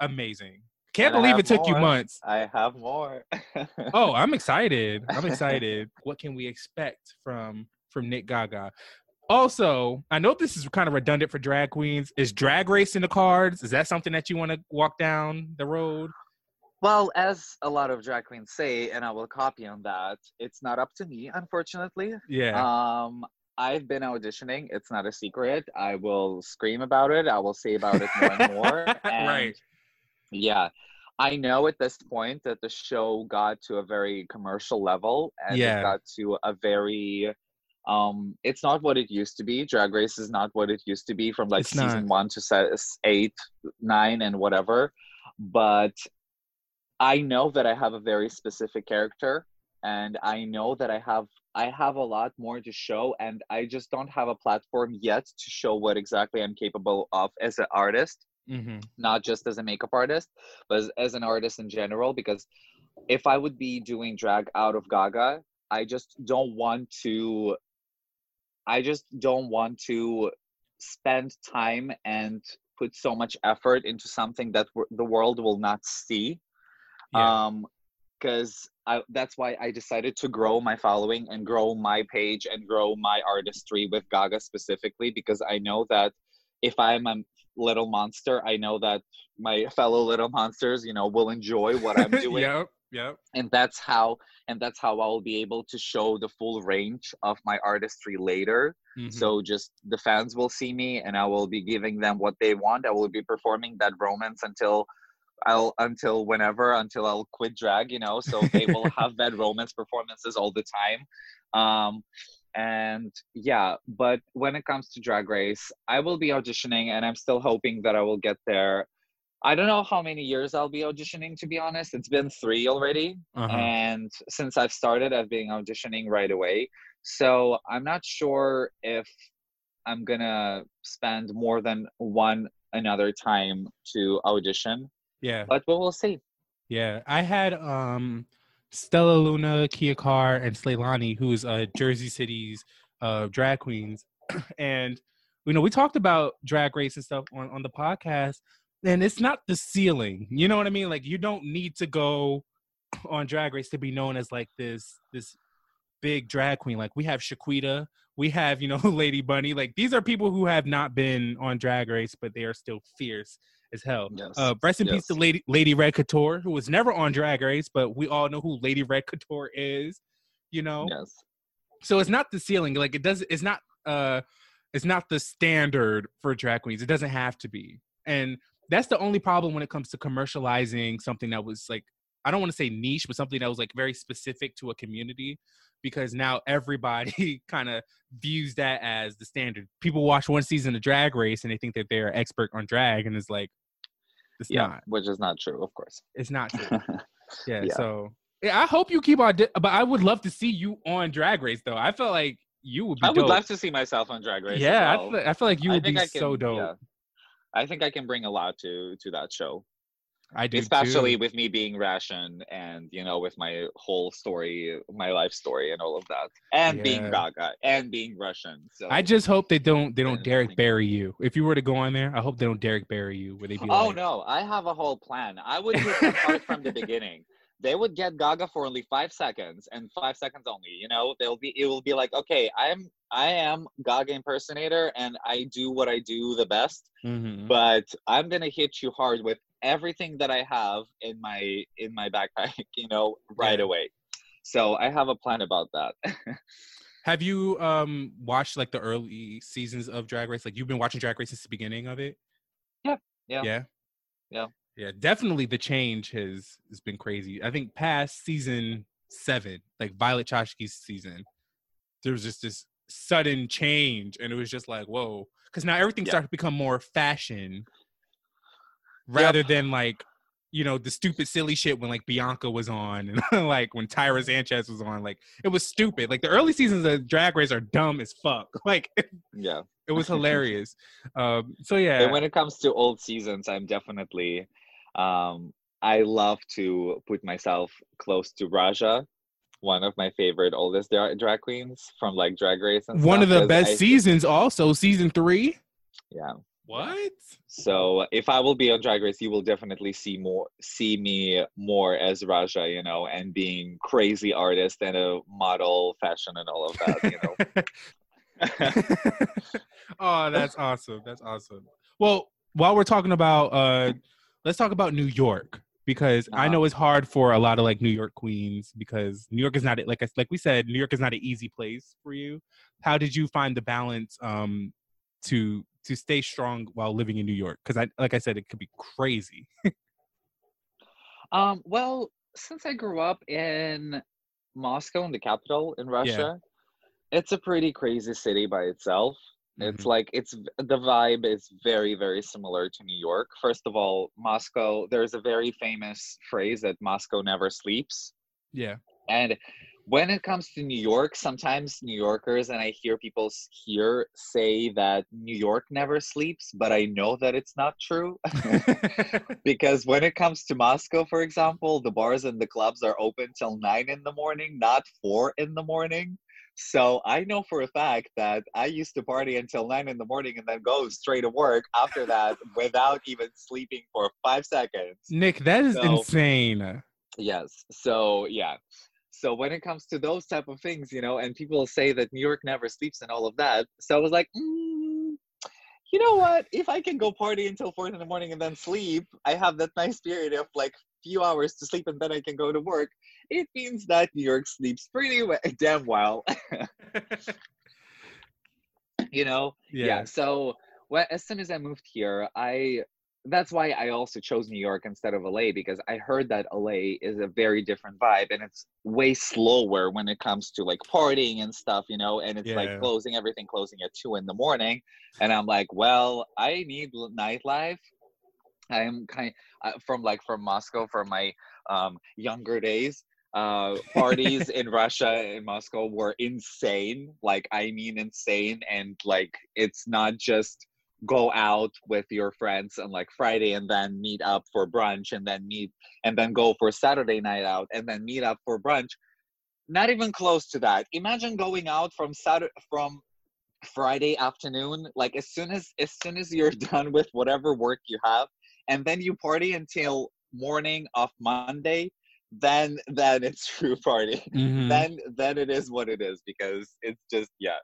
Speaker 1: amazing. Can't
Speaker 2: And
Speaker 1: believe it took you months.
Speaker 2: I have more.
Speaker 1: Oh, I'm excited. I'm excited. what can we expect from from Nick Gaga? Also, I know this is kind of redundant for drag queens. Is drag race in the cards? Is that something that you want to walk down the road?
Speaker 2: Well, as a lot of drag queens say, and I will copy on that, it's not up to me, unfortunately.
Speaker 1: Yeah.
Speaker 2: Um, I've been auditioning. It's not a secret. I will scream about it. I will say about it more and more. And
Speaker 1: Right.
Speaker 2: Yeah. I know at this point that the show got to a very commercial level and
Speaker 1: Yeah.
Speaker 2: it got to a very um it's not what it used to be. Drag race is not what it used to be from like
Speaker 1: It's
Speaker 2: season
Speaker 1: not.
Speaker 2: one to se- eight, nine, and whatever. But I know that I have a very specific character and I know that I have I have a lot more to show and I just don't have a platform yet to show what exactly I'm capable of as an artist
Speaker 1: hmm
Speaker 2: not just as a makeup artist, but as, as an artist in general. Because if I would be doing drag out of Gaga, I just don't want to. I just don't want to spend time and put so much effort into something that w- the world will not see.
Speaker 1: Yeah.
Speaker 2: Um, because I that's why I decided to grow my following and grow my page and grow my artistry with Gaga specifically because I know that if I'm a little monster, I know that my fellow little monsters, you know, will enjoy what I'm doing
Speaker 1: yep. Yep.
Speaker 2: and that's how and that's how I'll be able to show the full range of my artistry later.
Speaker 1: Mhm.
Speaker 2: So just the fans will see me and I will be giving them what they want. I will be performing bad romance until I'll until whenever until I'll quit drag, you know. So they will have bad romance performances all the time. Um and yeah, but when it comes to drag race, I will be auditioning and I'm still hoping that I will get there. I don't know how many years I'll be auditioning to be honest. It's been 3 already
Speaker 1: uh-huh.
Speaker 2: and since I've started, I've been auditioning right away. So I'm not sure if I'm gonna spend more than one another time to audition,
Speaker 1: yeah.
Speaker 2: but we will see.
Speaker 1: Yeah, I had um Stella Luna, Kia Carr, and Slaylani, who's uh Jersey City's uh drag queens, and you know we talked about drag race and stuff on on the podcast, and it's not the ceiling. You know what I mean? Like you don't need to go on drag race to be known as like this this big drag queen. Like we have Shaquita, we have you know Lady Bunny. Like these are people who have not been on Drag Race, but they are still fierce as hell.
Speaker 2: Yes.
Speaker 1: Uh, rest in
Speaker 2: Yes.
Speaker 1: peace to Lady Lady Red Couture, who was never on Drag Race, but we all know who Lady Red Couture is. You know,
Speaker 2: Yes.
Speaker 1: so it's not the ceiling. Like it does. It's not. Uh, it's not the standard for drag queens. It doesn't have to be, and that's the only problem when it comes to commercializing something that was like I don't want to say niche, but something that was like very specific to a community, because now everybody kind of views that as the standard. People watch one season of Drag Race and they think that they're expert on drag, and it's like it's
Speaker 2: Yeah.
Speaker 1: not.
Speaker 2: Which is not true, of course.
Speaker 1: It's not. True. Yeah,
Speaker 2: Yeah.
Speaker 1: So yeah, I hope you keep on. But I would love to see you on Drag Race, though. I feel like you would be.
Speaker 2: I would
Speaker 1: dope.
Speaker 2: love to see myself on Drag Race.
Speaker 1: Yeah,
Speaker 2: well.
Speaker 1: I, feel, I feel like you would be
Speaker 2: can,
Speaker 1: so dope.
Speaker 2: yeah. I think I can bring a lot to to that show,
Speaker 1: I do
Speaker 2: especially
Speaker 1: too.
Speaker 2: with me being Russian and you know with my whole story, my life story, and all of that, and being Gaga and being Russian. So
Speaker 1: I just hope they don't they don't
Speaker 2: Yeah, Derrick
Speaker 1: Barry you. If you were to go on there, I hope they don't Derrick Barry you. Where they be
Speaker 2: Oh
Speaker 1: like,
Speaker 2: no, I have a whole plan. I would hard from the beginning. They would get Gaga for only five seconds and five seconds only. You know, they'll be it will be like, okay, I'm I am Gaga impersonator and I do what I do the best,
Speaker 1: mhm.
Speaker 2: but I'm gonna hit you hard with everything that I have in my in my backpack, you know, right
Speaker 1: Yeah.
Speaker 2: away. So I have a plan about that.
Speaker 1: Have you um watched like the early seasons of Drag Race? Like you've been watching Drag Race since the beginning of it?
Speaker 2: Yeah, yeah.
Speaker 1: Yeah.
Speaker 2: Yeah.
Speaker 1: Yeah. Definitely the change has has been crazy. I think past season seven, like Violet Chachki's season, there was just this sudden change and it was just like, whoa. Because now everything
Speaker 2: Yeah.
Speaker 1: started to become more fashion rather than like you know the stupid silly shit when like Bianca was on and like when Tyra Sanchez was on. Like it was stupid. Like the early seasons of Drag Race are dumb as fuck. Like
Speaker 2: yeah.
Speaker 1: it was hilarious. Um so yeah.
Speaker 2: And when it comes to old seasons, I'm definitely um I love to put myself close to Raja, one of my favorite oldest dra- drag queens from like Drag Race and
Speaker 1: one of the best
Speaker 2: I-
Speaker 1: seasons also season three.
Speaker 2: Yeah.
Speaker 1: What
Speaker 2: So if I will be on Drag Race, you will definitely see more see me more as Raja, you know, and being crazy artist and a model, fashion, and all of that, you know.
Speaker 1: oh that's awesome that's awesome well while we're talking about uh let's talk about New York because I
Speaker 2: Uh-huh.
Speaker 1: know it's hard for a lot of like New York queens because New York is not like like we said New York is not an easy place for you. How did you find the balance um to to stay strong while living in New York? Because I like I said it could be crazy.
Speaker 2: Um, well, since I grew up in Moscow, in the capital in Russia, it's a pretty crazy city by itself. It's
Speaker 1: Mhm.
Speaker 2: like it's the vibe is very very similar to New York. First of all, Moscow. There's a very famous phrase that Moscow never sleeps.
Speaker 1: yeah.
Speaker 2: And when it comes to New York, sometimes New Yorkers and I hear people here say that New York never sleeps, but I know that it's not true because when it comes to Moscow, for example, the bars and the clubs are open till nine in the morning, not four in the morning. So I know for a fact that I used to party until nine in the morning and then go straight to work after that without even sleeping for five seconds.
Speaker 1: Nick, that is
Speaker 2: So-
Speaker 1: insane.
Speaker 2: Yes. So yeah. So when it comes to those type of things, you know, and people say that New York never sleeps and all of that, so I was like, mm, you know what? If I can go party until four in the morning and then sleep, I have that nice period of like few hours to sleep and then I can go to work. It means that New York sleeps pretty we- damn well, you know. yeah, so well, as soon as i moved here i that's why i also chose new york instead of la because i heard that la is a very different vibe and it's way slower when it comes to like partying and stuff you know and it's
Speaker 1: Yeah.
Speaker 2: like closing everything closing at two in the morning and i'm like well i need nightlife i'm kind uh, from like from moscow from my um younger days uh parties in russia in moscow were insane like i mean insane and like it's not just go out with your friends on like friday and then meet up for brunch and then meet and then go for saturday night out and then meet up for brunch not even close to that imagine going out from saturday from friday afternoon like as soon as as soon as you're done with whatever work you have and then you party until morning of monday then then it's true party.
Speaker 1: Mhm.
Speaker 2: then then it is what it is because it's just yeah.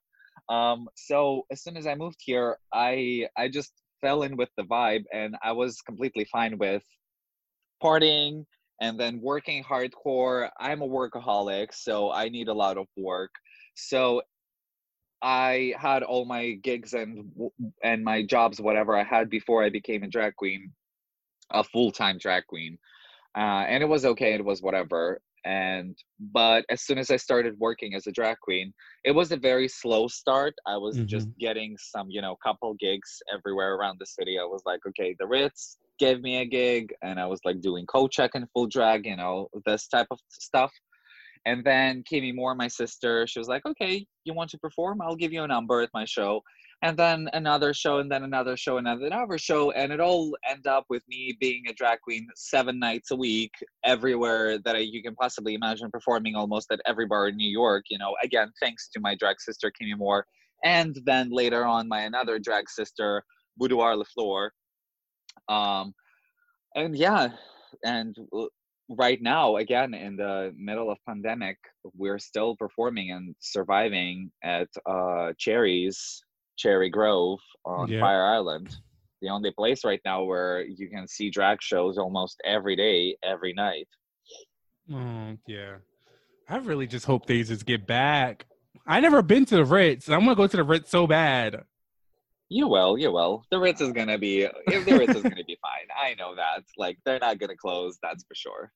Speaker 2: Um so as soon as I moved here, I I just fell in with the vibe and I was completely fine with partying and then working hardcore. I'm a workaholic, so I need a lot of work. So I had all my gigs and and my jobs, whatever I had before I became a drag queen, a full time drag queen, uh, and it was okay. It was whatever. And but as soon as I started working as a drag queen, it was a very slow start. I was just mm-hmm. getting some, you know, couple gigs everywhere around the city. I was like, okay, the Ritz gave me a gig, and I was like doing co-check and full drag, you know, this type of stuff. And then kimmy Moore, my sister, she was like, okay, you want to perform? I'll give you a number at my show. And then another show, and then another show, and then another show. And it all end up with me being a drag queen seven nights a week, everywhere that I, you can possibly imagine, performing almost at every bar in New York. You know, again, thanks to my drag sister, Kimmy Moore. And then later on, my another drag sister, Boudoir LaFleur. Um, and yeah, and right now again in the middle of pandemic we're still performing and surviving at uh cherries cherry grove on
Speaker 1: Yeah.
Speaker 2: fire island the only place right now where you can see drag shows almost every day every night
Speaker 1: Oh, yeah. I really just hope they just get back. I never been to the Ritz. I'm gonna go to the Ritz so bad.
Speaker 2: you will you will the ritz is gonna be the ritz is gonna be fine i know that like they're not gonna close that's for sure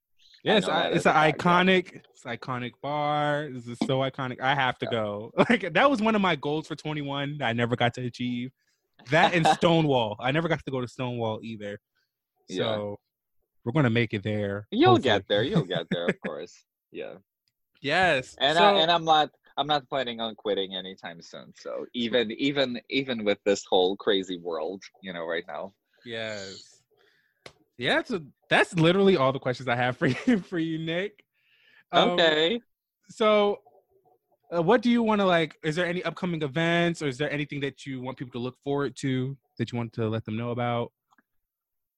Speaker 1: Yes,
Speaker 2: know
Speaker 1: I it's an iconic, it's iconic bar. This is so iconic. I have to go. Like that was one of my goals for 21 I never got to achieve. That in Stonewall. I never got to go to Stonewall either. So
Speaker 2: Yeah.
Speaker 1: we're gonna make it there.
Speaker 2: you'll
Speaker 1: hopefully.
Speaker 2: get there you'll get there of course yeah
Speaker 1: Yes.
Speaker 2: and
Speaker 1: so,
Speaker 2: I, and I'm not I'm not planning on quitting anytime soon. So even even even with this whole crazy world, you know, right now.
Speaker 1: yes. Yeah, so that's literally all the questions I have for you for you, Nick. Um,
Speaker 2: Okay.
Speaker 1: so uh, what do you want to like is there any upcoming events or is there anything that you want people to look forward to that you want to let them know about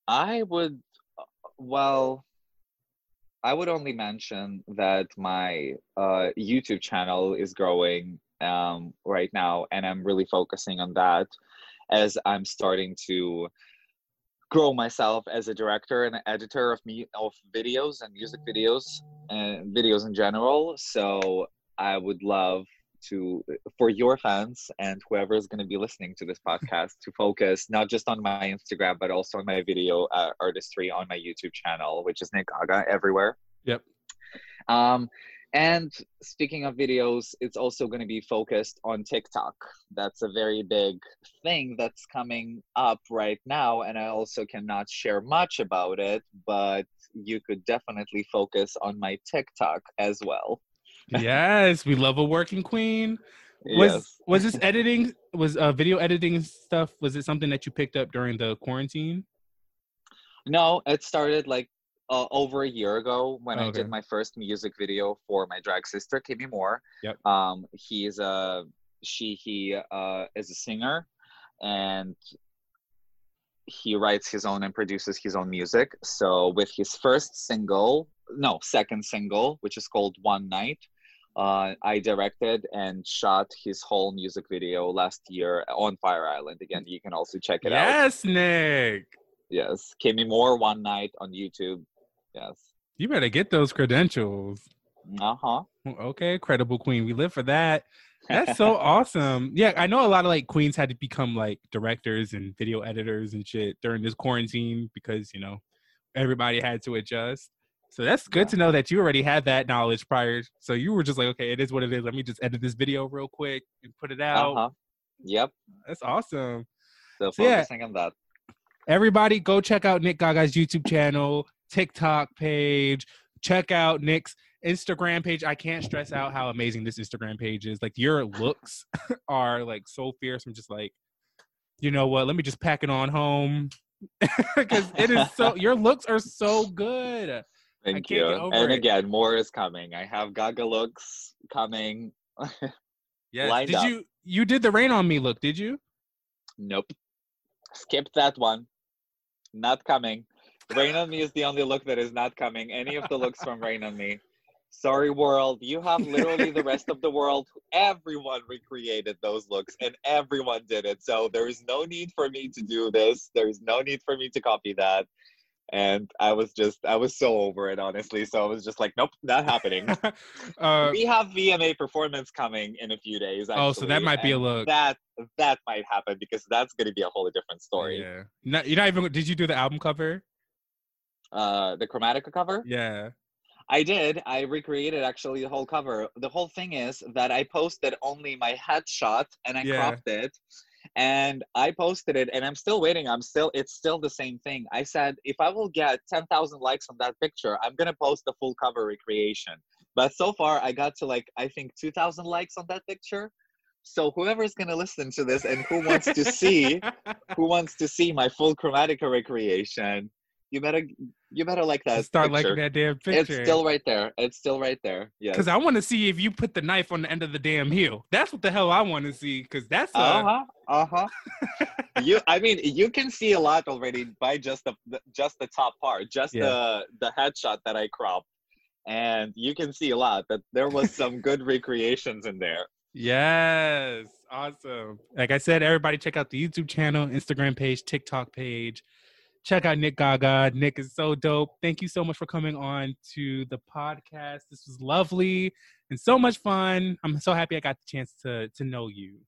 Speaker 2: I would uh, well I would only mention that my uh, YouTube channel is growing um, right now, and I'm really focusing on that as I'm starting to grow myself as a director and editor of me of videos and music videos and videos in general. So I would love to for your fans and whoever is going to be listening to this podcast to focus not just on my Instagram but also on my video uh, artistry on my YouTube channel, which is Nick Gaga everywhere.
Speaker 1: Yep.
Speaker 2: Um, and speaking of videos, it's also going to be focused on TikTok. That's a very big thing that's coming up right now, and I also cannot share much about it, but you could definitely focus on my TikTok as well.
Speaker 1: yes we love a working queen was
Speaker 2: yes.
Speaker 1: was this editing was uh video editing stuff was it something that you picked up during the quarantine
Speaker 2: No, it started like uh, over a year ago when I
Speaker 1: Okay.
Speaker 2: did my first music video for my drag sister, Kimmy Moore.
Speaker 1: Yep.
Speaker 2: Um, he's a she he uh, is a singer, and he writes his own and produces his own music. So with his first single, no, second single, which is called One Night. Uh, I directed and shot his whole music video last year on Fire Island. Again, you can also check it out.
Speaker 1: yes nick
Speaker 2: Yes, Kimmy Moore one night on YouTube. Yes.
Speaker 1: you better get those credentials
Speaker 2: Uh huh.
Speaker 1: okay credible queen we live for that That's so awesome. Yeah, I know a lot of like queens had to become like directors and video editors and shit during this quarantine because, you know, everybody had to adjust. So that's good
Speaker 2: Yeah.
Speaker 1: to know that you already had that knowledge prior. So you were just like, okay, it is what it is. Let me just edit this video real quick and put it out.
Speaker 2: Uh huh. Yep.
Speaker 1: That's awesome.
Speaker 2: So
Speaker 1: So, yeah.
Speaker 2: on that.
Speaker 1: Everybody go check out Nick Gaga's YouTube channel, TikTok page. Check out Nick's Instagram page. I can't stress out how amazing this Instagram page is. Like your looks are like so fierce. I'm just like, you know what? Let me just pack it on home. Because it is so your looks are so good.
Speaker 2: Thank you. And
Speaker 1: it.
Speaker 2: again, more is coming. I have Gaga looks coming.
Speaker 1: Yes.
Speaker 2: Lined
Speaker 1: did
Speaker 2: up.
Speaker 1: you you did the rain on me look, did you?
Speaker 2: Nope. Skip that one. Not coming. Rain on Me is the only look that is not coming. Any of the looks from Rain on Me. Sorry, world. You have literally the rest of the world. Everyone recreated those looks and everyone did it. So there is no need for me to do this. There's no need for me to copy that. And I was just, I was so over it, honestly. So I was just like, nope, not happening.
Speaker 1: uh,
Speaker 2: we have VMA performance coming in a few days.
Speaker 1: oh, so that might be a look.
Speaker 2: That that might happen because that's going to be a whole different story.
Speaker 1: Yeah. Not, you're not even. Did you do the album cover?
Speaker 2: Uh, the Chromatica cover.
Speaker 1: Yeah.
Speaker 2: I did. I recreated actually the whole cover. The whole thing is that I posted only my headshot and I
Speaker 1: Yeah.
Speaker 2: cropped it. And I posted it and I'm still waiting. I'm still it's still the same thing. I said if I will get 10,000 likes on that picture, I'm going to post the full cover recreation. But so far I got to like I think 2,000 likes on that picture. So whoever's going to listen to this and who wants to see who wants to see my full chromatica recreation, you better you better like that
Speaker 1: Start
Speaker 2: picture.
Speaker 1: liking that damn picture.
Speaker 2: It's still right there. It's still right there. Yes.
Speaker 1: Because I want to see if you put the knife on the end of the damn heel. That's what the hell I want to see. Because that's uh,
Speaker 2: Uh huh. Uh huh. you. I mean, you can see a lot already by just the, the just the top part, just
Speaker 1: Yeah.
Speaker 2: the the headshot that I cropped, and you can see a lot. That there was some good recreations in there.
Speaker 1: Yes. Awesome. Like I said, everybody check out the YouTube channel, Instagram page, TikTok page. Check out Nick Gaga. Nick is so dope. Thank you so much for coming on to the podcast. This was lovely and so much fun. I'm so happy I got the chance to to know you.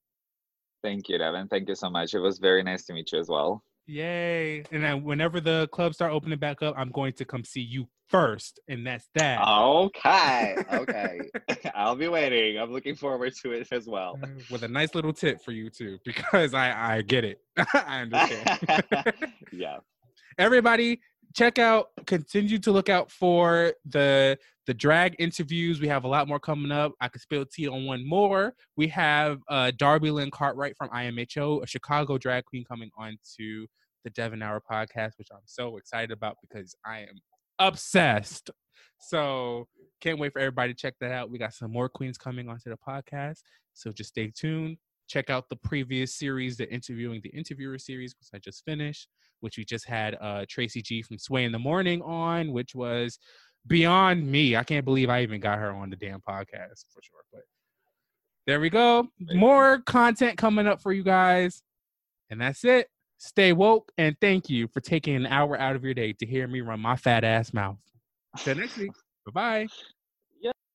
Speaker 2: Thank you, Devin. Thank you so much. It was very nice to meet you as well.
Speaker 1: Yay. And then whenever the clubs start opening back up, I'm going to come see you first. And that's that.
Speaker 2: Okay. Okay. I'll be waiting. I'm looking forward to it as well.
Speaker 1: Uh, with a nice little tip for you too, because I, I get it. I understand.
Speaker 2: yeah.
Speaker 1: Everybody check out continue to look out for the the drag interviews. We have a lot more coming up. I could spill tea on one more. We have uh darby lynn cartwright from imho a chicago drag queen coming on to the devon hour podcast which i'm so excited about because i am obsessed. So can't wait for everybody to check that out. We got some more queens coming onto the podcast. So just stay tuned check out the previous series the interviewing the interviewer series which i just finished which we just had uh, Tracy G from Sway in the Morning on, which was beyond me. I can't believe I even got her on the damn podcast for sure. But there we go. More content coming up for you guys. And that's it. Stay woke and thank you for taking an hour out of your day to hear me run my fat ass mouth. Till next week. Bye bye.